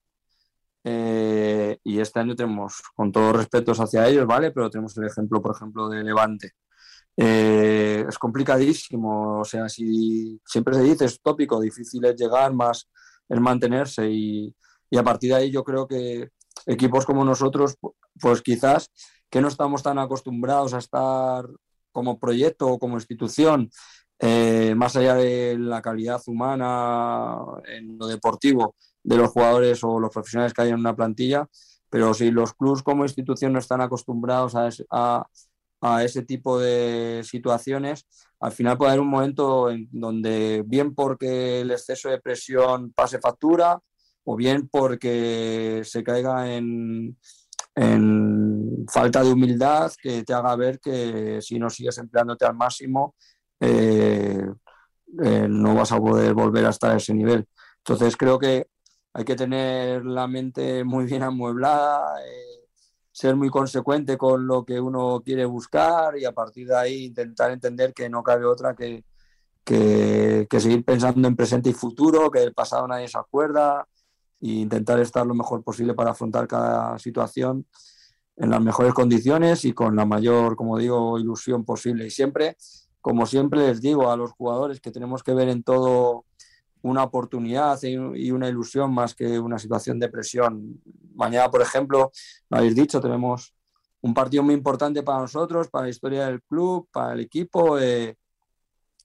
eh, y este año tenemos, con todos respetos hacia ellos, ¿vale? Pero tenemos el ejemplo, por ejemplo, de Levante. Eh, es complicadísimo, o sea, si siempre se dice, es tópico, difícil es llegar, más es mantenerse, y, y a partir de ahí yo creo que equipos como nosotros, pues quizás que no estamos tan acostumbrados a estar como proyecto o como institución, eh, más allá de la calidad humana en lo deportivo, de los jugadores o los profesionales que hay en una plantilla, pero si los clubes como institución no están acostumbrados a, a, ese tipo de situaciones, al final puede haber un momento en donde bien porque el exceso de presión pase factura o bien porque se caiga en, en falta de humildad que te haga ver que si no sigues empleándote al máximo eh, eh, no vas a poder volver hasta ese nivel. Entonces creo que hay que tener la mente muy bien amueblada, eh, ser muy consecuente con lo que uno quiere buscar y a partir de ahí intentar entender que no cabe otra que, que, seguir pensando en presente y futuro, que el pasado nadie se acuerda e intentar estar lo mejor posible para afrontar cada situación en las mejores condiciones y con la mayor, como digo, ilusión posible. Y siempre, como siempre les digo a los jugadores que tenemos que ver en todo una oportunidad y una ilusión más que una situación de presión. Mañana, por ejemplo, lo habéis dicho, tenemos un partido muy importante para nosotros, para la historia del club, para el equipo. Eh,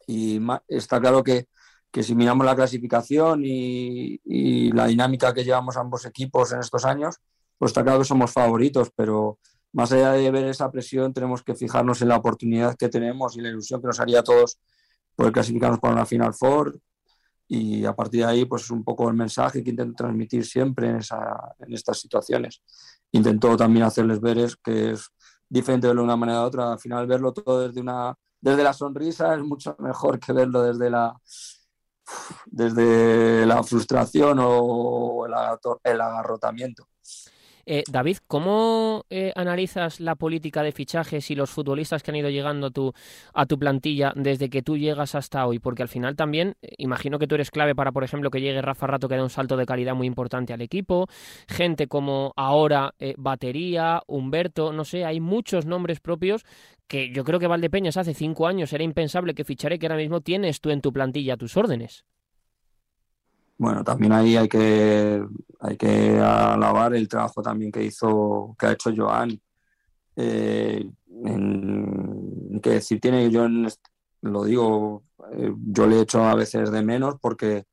y está claro que, que, si miramos la clasificación y, la dinámica que llevamos ambos equipos en estos años, pues está claro que somos favoritos, pero más allá de ver esa presión, tenemos que fijarnos en la oportunidad que tenemos y la ilusión que nos haría a todos poder clasificarnos para una Final Four, y a partir de ahí pues es un poco el mensaje que intento transmitir siempre en, esa, en estas situaciones. Intento también hacerles ver es que es diferente verlo de una manera u otra, al final verlo todo desde, una, desde la sonrisa es mucho mejor que verlo desde la, desde la frustración o el, el agarrotamiento. Eh, David, ¿cómo eh, analizas la política de fichajes y los futbolistas que han ido llegando a tu, a tu plantilla desde que tú llegas hasta hoy? Porque al final también eh, imagino que tú eres clave para, por ejemplo, que llegue Rafa Rato, que da un salto de calidad muy importante al equipo. Gente como ahora Batería, Humberto, no sé, hay muchos nombres propios que yo creo que Valdepeñas hace cinco años era impensable que fichare, que ahora mismo tienes tú en tu plantilla a tus órdenes. Bueno, también ahí hay que, hay que alabar el trabajo también que hizo, que ha hecho Joan. Eh, que decir tiene, yo lo digo, eh, yo le he hecho a veces de menos porque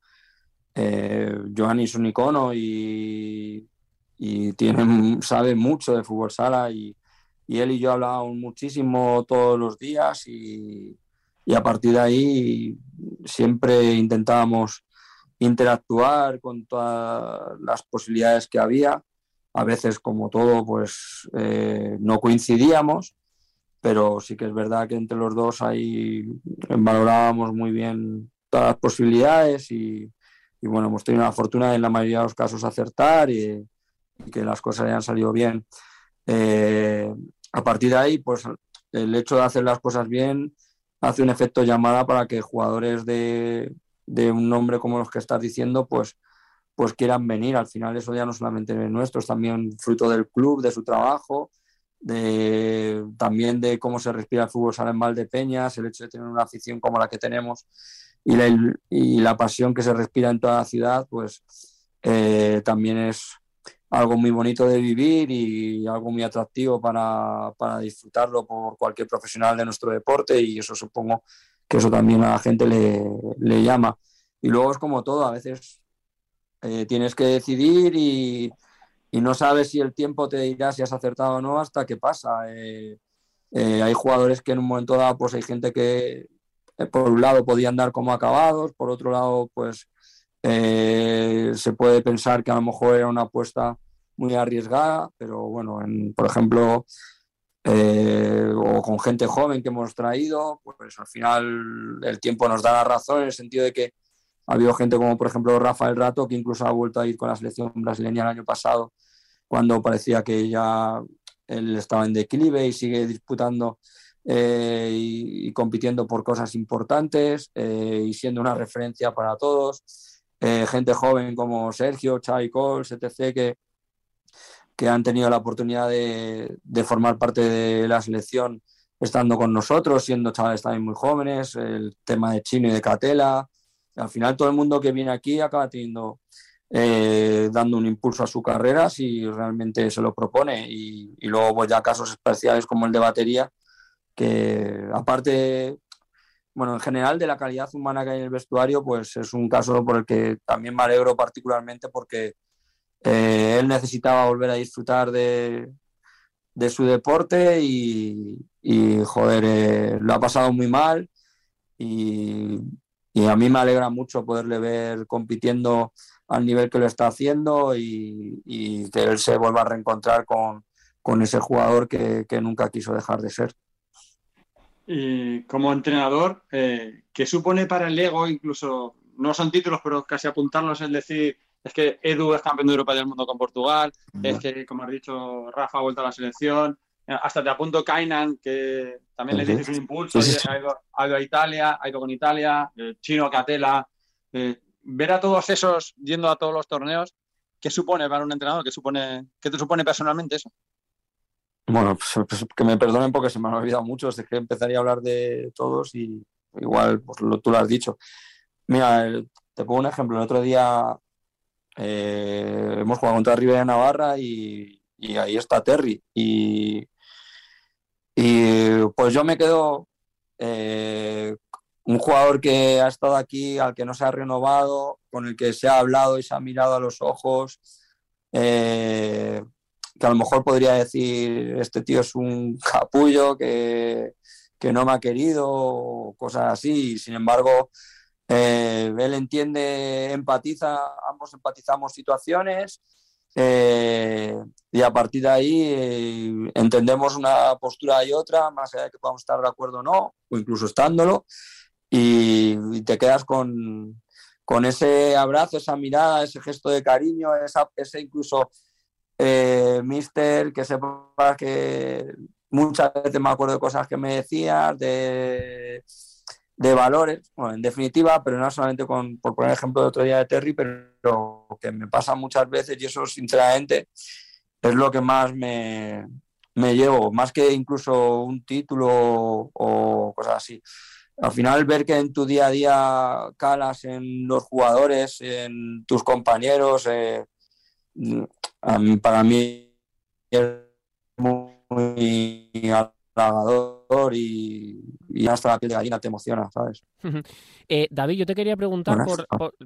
eh, Joan es un icono y, y tiene, sabe mucho de fútbol sala y, y él y yo hablábamos muchísimo todos los días y, y a partir de ahí siempre intentábamos interactuar con todas las posibilidades que había. A veces, como todo, pues eh, no coincidíamos, pero sí que es verdad que entre los dos ahí valorábamos muy bien todas las posibilidades y, bueno, hemos tenido la fortuna de en la mayoría de los casos acertar y, que las cosas hayan salido bien. Eh, a partir de ahí, pues el hecho de hacer las cosas bien hace un efecto llamada para que jugadores de, de un nombre como los que estás diciendo, pues, pues quieran venir. Al final eso ya no solamente es nuestro, es también fruto del club, de su trabajo, de, también de cómo se respira el fútbol sala en Valdepeñas, el hecho de tener una afición como la que tenemos y la, y la pasión que se respira en toda la ciudad, pues eh, también es algo muy bonito de vivir y algo muy atractivo para, para disfrutarlo por cualquier profesional de nuestro deporte y eso supongo que eso también a la gente le, llama. Y luego es como todo, a veces eh, tienes que decidir y, no sabes si el tiempo te dirá si has acertado o no hasta que pasa. Eh, eh, hay jugadores que en un momento dado, pues hay gente que por un lado podían dar como acabados, por otro lado, pues se puede pensar que a lo mejor era una apuesta muy arriesgada, pero bueno, por ejemplo, eh, o con gente joven que hemos traído, pues al final el tiempo nos da la razón en el sentido de que ha habido gente como por ejemplo Rafael Rato, que incluso ha vuelto a ir con la selección brasileña el año pasado, cuando parecía que ya él estaba en declive y sigue disputando eh, y, compitiendo por cosas importantes eh, y siendo una referencia para todos. gente joven como Sergio, Chai Coles, etc., que, que han tenido la oportunidad de, formar parte de la selección estando con nosotros, siendo chavales también muy jóvenes, el tema de Chino y de Catela. Al final todo el mundo que viene aquí acaba teniendo, eh, dando un impulso a su carrera si realmente se lo propone. Y, luego pues ya casos especiales como el de batería, que aparte, bueno, en general de la calidad humana que hay en el vestuario, pues es un caso por el que también me alegro particularmente porque eh, él necesitaba volver a disfrutar de, de su deporte y, joder, eh, lo ha pasado muy mal y, a mí me alegra mucho poderle ver compitiendo al nivel que lo está haciendo y, que él se vuelva a reencontrar con, ese jugador que, nunca quiso dejar de ser. Y como entrenador, eh, ¿qué supone para el ego incluso, no son títulos, pero casi apuntarlos, es decir, es que Edu es campeón de Europa y del mundo con Portugal, es que, como has dicho, Rafa ha vuelto a la selección, hasta te apunto Kainan, que también le dices un impulso, ha, ido, a Italia, ha ido con Italia, Chino Catela, eh, ver a todos esos yendo a todos los torneos, ¿qué supone para un entrenador? ¿Qué, supone, qué te supone personalmente eso? Bueno, pues, pues, que me perdonen porque se me han olvidado muchos, de que empezaría a hablar de todos y igual pues, tú lo has dicho. Mira, te pongo un ejemplo. El otro día eh, hemos jugado contra Rivera Navarra y, ahí está Terry. Y, pues yo me quedo eh, un jugador que ha estado aquí, al que no se ha renovado, con el que se ha hablado y se ha mirado a los ojos, eh, que a lo mejor podría decir, este tío es un capullo que, que no me ha querido, cosas así. Sin embargo, eh, él entiende, empatiza, ambos empatizamos situaciones eh, y a partir de ahí eh, entendemos una postura y otra, más allá de que podamos estar de acuerdo o no, o incluso estándolo, y, te quedas con, con, ese abrazo, esa mirada, ese gesto de cariño, esa, ese incluso mister, que sepa que muchas veces me acuerdo de cosas que me decías, de de valores, bueno, en definitiva, pero no solamente con, por poner ejemplo de otro día de Terry, pero que me pasa muchas veces y eso sinceramente es lo que más me, me llevo, más que incluso un título o cosas así. Al final ver que en tu día a día calas en los jugadores, en tus compañeros, eh, para mí es muy halagador y, y hasta la piel de gallina te emociona, ¿sabes? Eh, David, yo te quería preguntar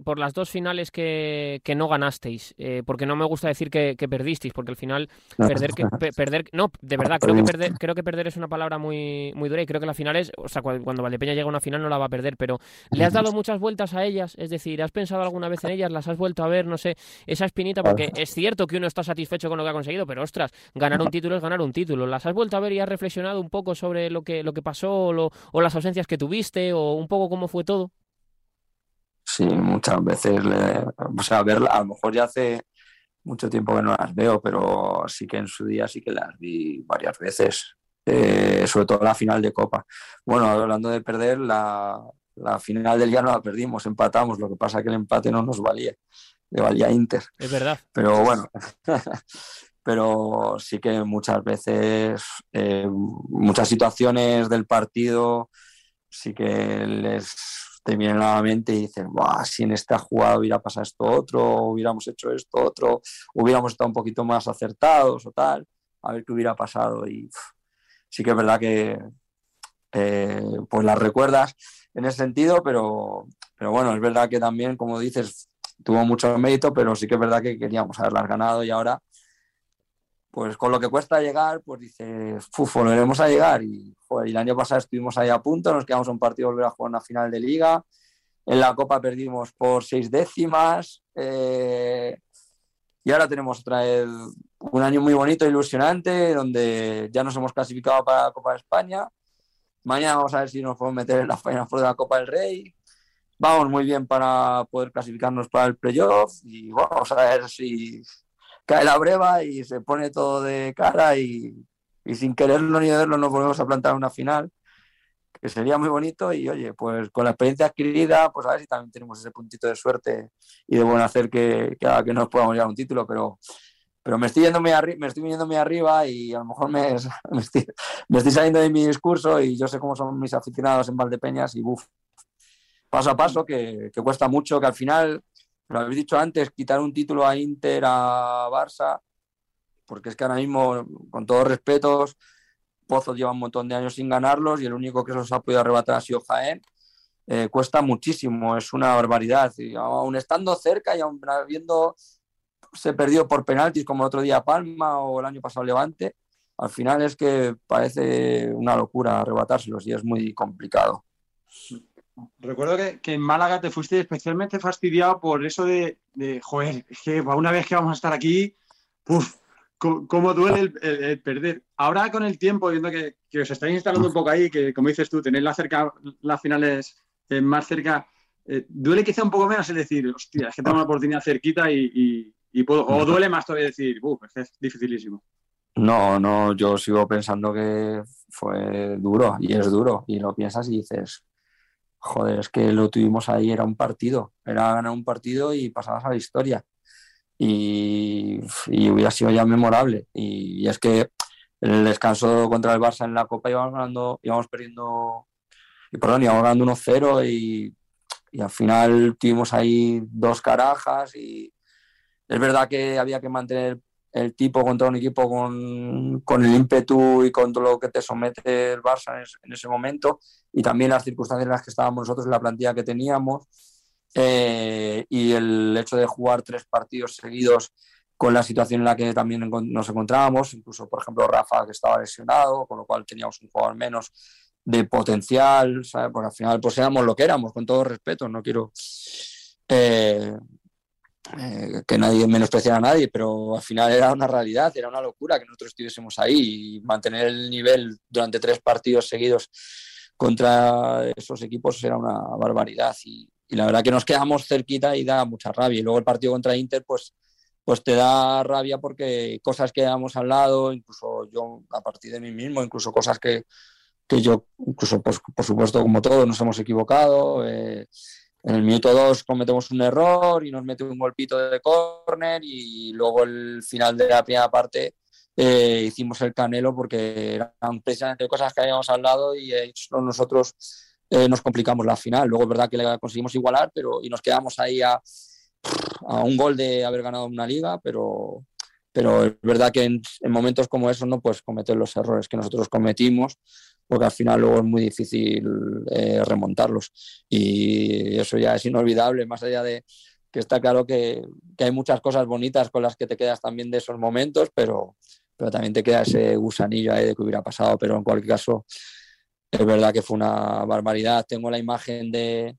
por, las dos finales que, no ganasteis, eh, porque no me gusta decir que, perdisteis, porque al final perder, que, perder, no, de verdad, creo que perder, creo que perder es una palabra muy, muy dura y creo que la final es, o sea, cuando, Valdepeña llega a una final no la va a perder, pero ¿le has dado muchas vueltas a ellas? Es decir, ¿has pensado alguna vez en ellas? ¿Las has vuelto a ver? No sé, esa espinita, porque es cierto que uno está satisfecho con lo que ha conseguido, pero ostras, ganar un título es ganar un título. ¿Las has vuelto a ver y has reflexionado un poco sobre lo que, lo que pasó o, o las ausencias que tuviste o un poco cómo fue todo? Sí, muchas veces, o sea, verla, a lo mejor ya hace mucho tiempo que no las veo, pero sí que en su día sí que las vi varias veces, eh, sobre todo la final de Copa. Bueno, hablando de perder, la, final del día no la perdimos, empatamos, lo que pasa es que el empate no nos valía, le valía Inter. Es verdad. Pero bueno, <laughs> pero sí que muchas veces, eh, muchas situaciones del partido sí que les te a la mente y dices, si en esta jugada hubiera pasado esto otro, hubiéramos hecho esto otro, hubiéramos estado un poquito más acertados o tal, a ver qué hubiera pasado. Y sí que es verdad que eh, pues las recuerdas en ese sentido, pero, pero bueno, es verdad que también, como dices, tuvo mucho mérito, pero sí que es verdad que queríamos haberlas ganado y ahora pues con lo que cuesta llegar, pues dices, uf, volveremos a llegar. Y el año pasado estuvimos ahí a punto, nos quedamos un partido volver a jugar una final de liga. En la Copa perdimos por seis décimas. Eh, y ahora tenemos otra vez un año muy bonito, ilusionante, donde ya nos hemos clasificado para la Copa de España. Mañana vamos a ver si nos podemos meter en la final de la Copa del Rey. Vamos muy bien para poder clasificarnos para el playoff y vamos a ver si cae la breva y se pone todo de cara y, sin quererlo ni verlo nos volvemos a plantar una final, que sería muy bonito. Y oye, pues con la experiencia adquirida, pues a ver si también tenemos ese puntito de suerte y de buen hacer que, que que nos podamos llevar un título, pero pero me estoy yendo muy, me estoy viniendo muy arriba y a lo mejor me, <laughs> me, estoy, me, estoy, saliendo de mi discurso y yo sé cómo son mis aficionados en Valdepeñas y buf, paso a paso que, que, cuesta mucho, que al final lo habéis dicho antes, quitar un título a Inter, a Barça, porque es que ahora mismo, con todos respetos, Pozos lleva un montón de años sin ganarlos y el único que se los ha podido arrebatar ha sido Jaén. eh, cuesta muchísimo, es una barbaridad. Y aún estando cerca y aún habiendo se perdió por penaltis como el otro día Palma o el año pasado Levante, al final es que parece una locura arrebatárselos y es muy complicado. Recuerdo que, en Málaga te fuiste especialmente fastidiado por eso de, joder, es que una vez que vamos a estar aquí, ¡puf! ¿Cómo duele el, perder? Ahora con el tiempo, viendo que, os estáis instalando un poco ahí, que como dices tú, tenéis la cerca, las finales eh, más cerca, eh, duele quizá un poco menos el decir, hostia, es que tengo una oportunidad cerquita y, puedo, o duele más todavía decir, uff, es dificilísimo. No, no, yo sigo pensando que fue duro y es duro y lo piensas y dices, joder, es que lo tuvimos ahí, era un partido, era ganar un partido y pasabas a la historia. Y, hubiera sido ya memorable. Y, es que el descanso contra el Barça en la Copa íbamos ganando, íbamos perdiendo, y perdón, íbamos ganando 1-0 y, y al final tuvimos ahí dos carajas y es verdad que había que mantener el tipo contra un equipo con, con, el ímpetu y con todo lo que te somete el Barça en, ese momento y también las circunstancias en las que estábamos nosotros en la plantilla que teníamos eh, y el hecho de jugar tres partidos seguidos con la situación en la que también nos encontrábamos, incluso por ejemplo Rafa que estaba lesionado, con lo cual teníamos un jugador menos de potencial, ¿sabes? Porque al final pues éramos lo que éramos, con todo respeto, no quiero eh, eh, que nadie menospreciara a nadie, pero al final era una realidad, era una locura que nosotros estuviésemos ahí y mantener el nivel durante tres partidos seguidos contra esos equipos era una barbaridad. Y, la verdad que nos quedamos cerquita y da mucha rabia. Y luego el partido contra Inter pues pues te da rabia porque cosas que hemos hablado, incluso yo a partir de mí mismo, incluso cosas que, que yo, incluso pues, por supuesto como todos nos hemos equivocado, eh, en el minuto 2 cometemos un error y nos mete un golpito de córner y luego el final de la primera parte eh, hicimos el canelo porque eran precisamente cosas que habíamos hablado y nosotros eh, nos complicamos la final. Luego es verdad que le conseguimos igualar pero y nos quedamos ahí a, a un gol de haber ganado una liga, pero, pero es verdad que en, en momentos como esos no puedes cometer los errores que nosotros cometimos porque al final luego es muy difícil eh, remontarlos. Y eso ya es inolvidable, más allá de que está claro que, que, hay muchas cosas bonitas con las que te quedas también de esos momentos, pero, pero también te queda ese gusanillo ahí de que hubiera pasado, pero en cualquier caso es verdad que fue una barbaridad. Tengo la imagen de,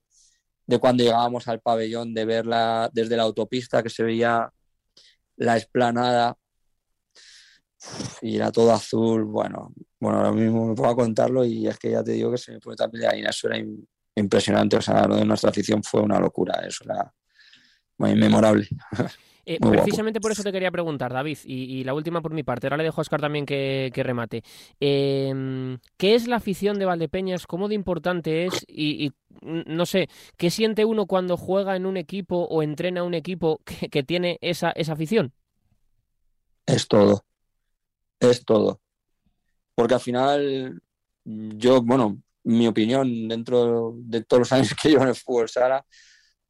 de cuando llegábamos al pabellón, de verla desde la autopista, que se veía la esplanada y era todo azul. Bueno, bueno, ahora mismo me puedo contarlo y es que ya te digo que se me pone también la Eso era impresionante. O sea, lo de nuestra afición fue una locura. Eso era muy memorable. Eh, <laughs> precisamente por eso te quería preguntar, David, y, la última por mi parte, ahora le dejo a Oscar también que, remate. Em, ¿Qué es la afición de Valdepeñas? ¿Cómo de importante es? Y, no sé, ¿qué siente uno cuando juega en un equipo o entrena un equipo que, tiene esa, esa afición? Es todo, es todo porque al final yo, bueno, mi opinión dentro de todos los años <laughs> que llevo en el fútbol sala,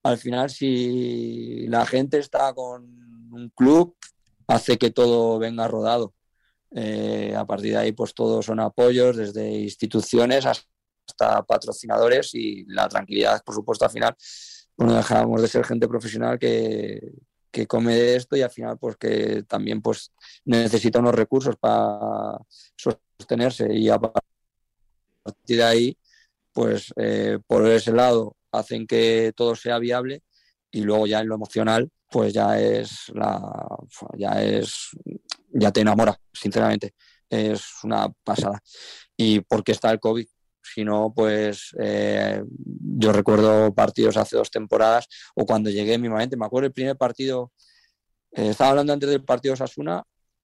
al final si la gente está con un club, hace que todo venga rodado. Eh, a partir de ahí, pues todos son apoyos, desde instituciones hasta patrocinadores y la tranquilidad, por supuesto, al final, no dejamos de ser gente profesional que, que come de esto y al final pues que también pues necesita unos recursos para sostenerse y a partir de ahí pues eh, por ese lado hacen que todo sea viable y luego ya en lo emocional pues ya es la ya es ya te enamora sinceramente. Es una pasada. Y porque está el covid si no, pues eh, yo recuerdo partidos hace dos temporadas o cuando llegué mismamente, me acuerdo el primer partido, eh, estaba hablando antes del partido Sasuna,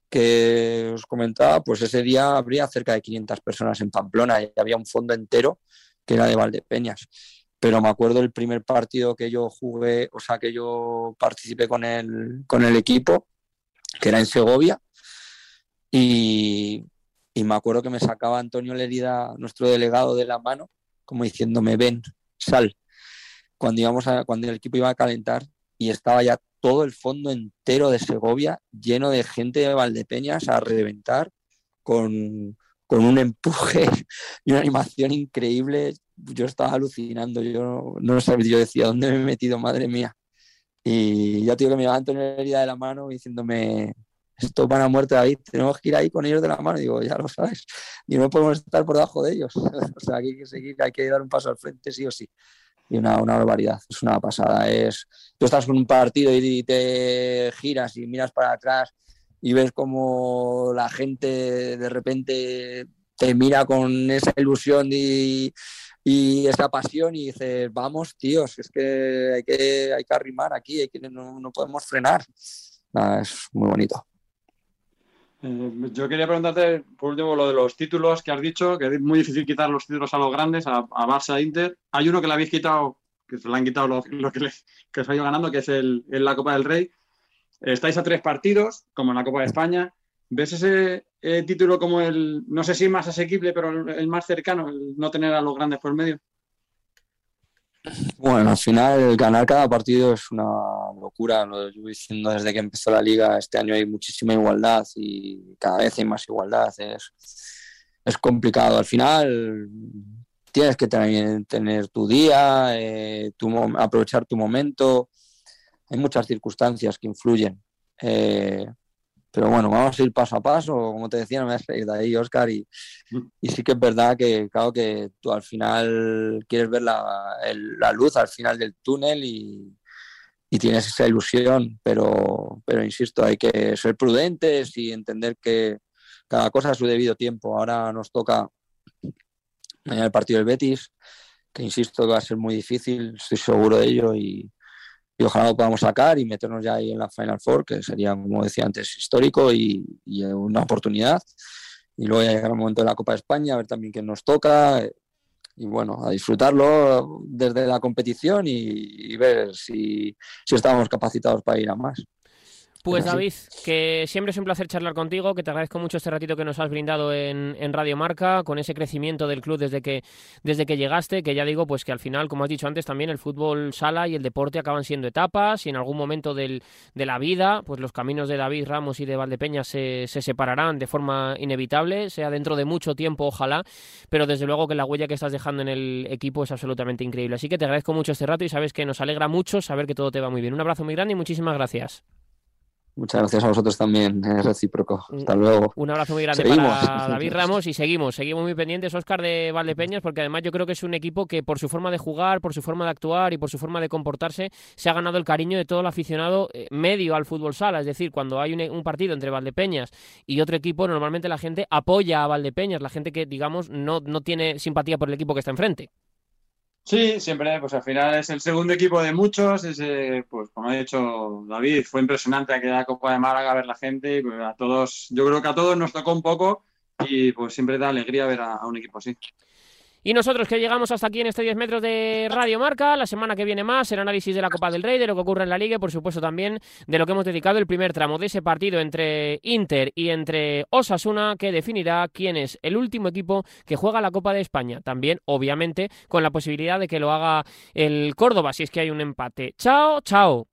que os comentaba, pues ese día habría cerca de 500 personas en Pamplona y había un fondo entero que era de Valdepeñas. Pero me acuerdo el primer partido que yo jugué, o sea, que yo participé con el, con el equipo, que era en Segovia, y, y me acuerdo que me sacaba Antonio Lerida, nuestro delegado, de la mano, como diciéndome, ven, sal. Cuando, íbamos a, cuando el equipo iba a calentar y estaba ya todo el fondo entero de Segovia lleno de gente de Valdepeñas a reventar con, con un empuje <laughs> y una animación increíble. yo estaba alucinando, yo no sabía, yo decía, ¿dónde me he metido, madre mía? Y ya te digo que me levanto en la herida de la mano diciéndome, esto van a muerte David, tenemos que ir ahí con ellos de la mano. Digo, ya lo sabes, y no podemos estar por debajo de ellos. <laughs> o sea, hay que seguir, hay que dar un paso al frente, sí o sí. Y una, barbaridad, es una pasada. Es, tú estás con un partido y te giras y miras para atrás y ves como la gente de repente te mira con esa ilusión y, esa pasión y dices, vamos, tíos, es que hay que, hay que arrimar aquí, no, no podemos frenar. Es muy bonito. Eh, yo quería preguntarte, por último, lo de los títulos que has dicho, que es muy difícil quitar los títulos a los grandes, a, a Barça e Inter. Hay uno que le habéis quitado, que se le han quitado lo, que, le, que os ha ido ganando, que es el, la Copa del Rey. Estáis a tres partidos, como en la Copa de España. ¿Ves ese eh, título como el, no sé si más asequible, pero el, el, más cercano, el no tener a los grandes por medio? Bueno, al final ganar cada partido es una locura. Lo llevo diciendo desde que empezó la liga. Este año hay muchísima igualdad y cada vez hay más igualdad. Es, es complicado. Al final tienes que tener, tener tu día, eh, tu, aprovechar tu momento. Hay muchas circunstancias que influyen. Eh, pero bueno, vamos a ir paso a paso, como te decía, no me vas a de ahí, Oscar, y, y, sí que es verdad que, claro, que tú al final quieres ver la, el, la luz al final del túnel y, y, tienes esa ilusión, pero, pero insisto, hay que ser prudentes y entender que cada cosa a su debido tiempo. Ahora nos toca mañana el partido del Betis, que insisto que va a ser muy difícil, estoy seguro de ello, y, y ojalá lo podamos sacar y meternos ya ahí en la Final Four, que sería, como decía antes, histórico y, y una oportunidad. Y luego ya llegará el momento de la Copa de España, a ver también quién nos toca. Y bueno, a disfrutarlo desde la competición y, y ver si, si estamos capacitados para ir a más. Pues David, que siempre es un placer charlar contigo, que te agradezco mucho este ratito que nos has brindado en, en, Radio Marca, con ese crecimiento del club desde que, desde que llegaste, que ya digo, pues que al final, como has dicho antes, también el fútbol sala y el deporte acaban siendo etapas y en algún momento del, de la vida, pues los caminos de David Ramos y de Valdepeña se, se separarán de forma inevitable, sea dentro de mucho tiempo, ojalá, pero desde luego que la huella que estás dejando en el equipo es absolutamente increíble. Así que te agradezco mucho este rato y sabes que nos alegra mucho saber que todo te va muy bien. Un abrazo muy grande y muchísimas gracias. Muchas gracias a vosotros también, es recíproco. Hasta luego. Un abrazo muy grande seguimos. para David Ramos y seguimos, seguimos muy pendientes, Oscar de Valdepeñas, porque además yo creo que es un equipo que por su forma de jugar, por su forma de actuar y por su forma de comportarse, se ha ganado el cariño de todo el aficionado medio al fútbol sala. Es decir, cuando hay un, un partido entre Valdepeñas y otro equipo, normalmente la gente apoya a Valdepeñas, la gente que, digamos, no, no tiene simpatía por el equipo que está enfrente. Sí, siempre, pues al final es el segundo equipo de muchos, es, pues como ha dicho David, fue impresionante aquella Copa de Málaga ver la gente, y, pues, a todos, yo creo que a todos nos tocó un poco y pues siempre da alegría ver a un equipo así. Y nosotros que llegamos hasta aquí en este 10 metros de Radio Marca, la semana que viene más, el análisis de la Copa del Rey, de lo que ocurre en la Liga y por supuesto también de lo que hemos dedicado el primer tramo de ese partido entre Inter y entre Osasuna que definirá quién es el último equipo que juega la Copa de España. También, obviamente, con la posibilidad de que lo haga el Córdoba si es que hay un empate. Chao, chao.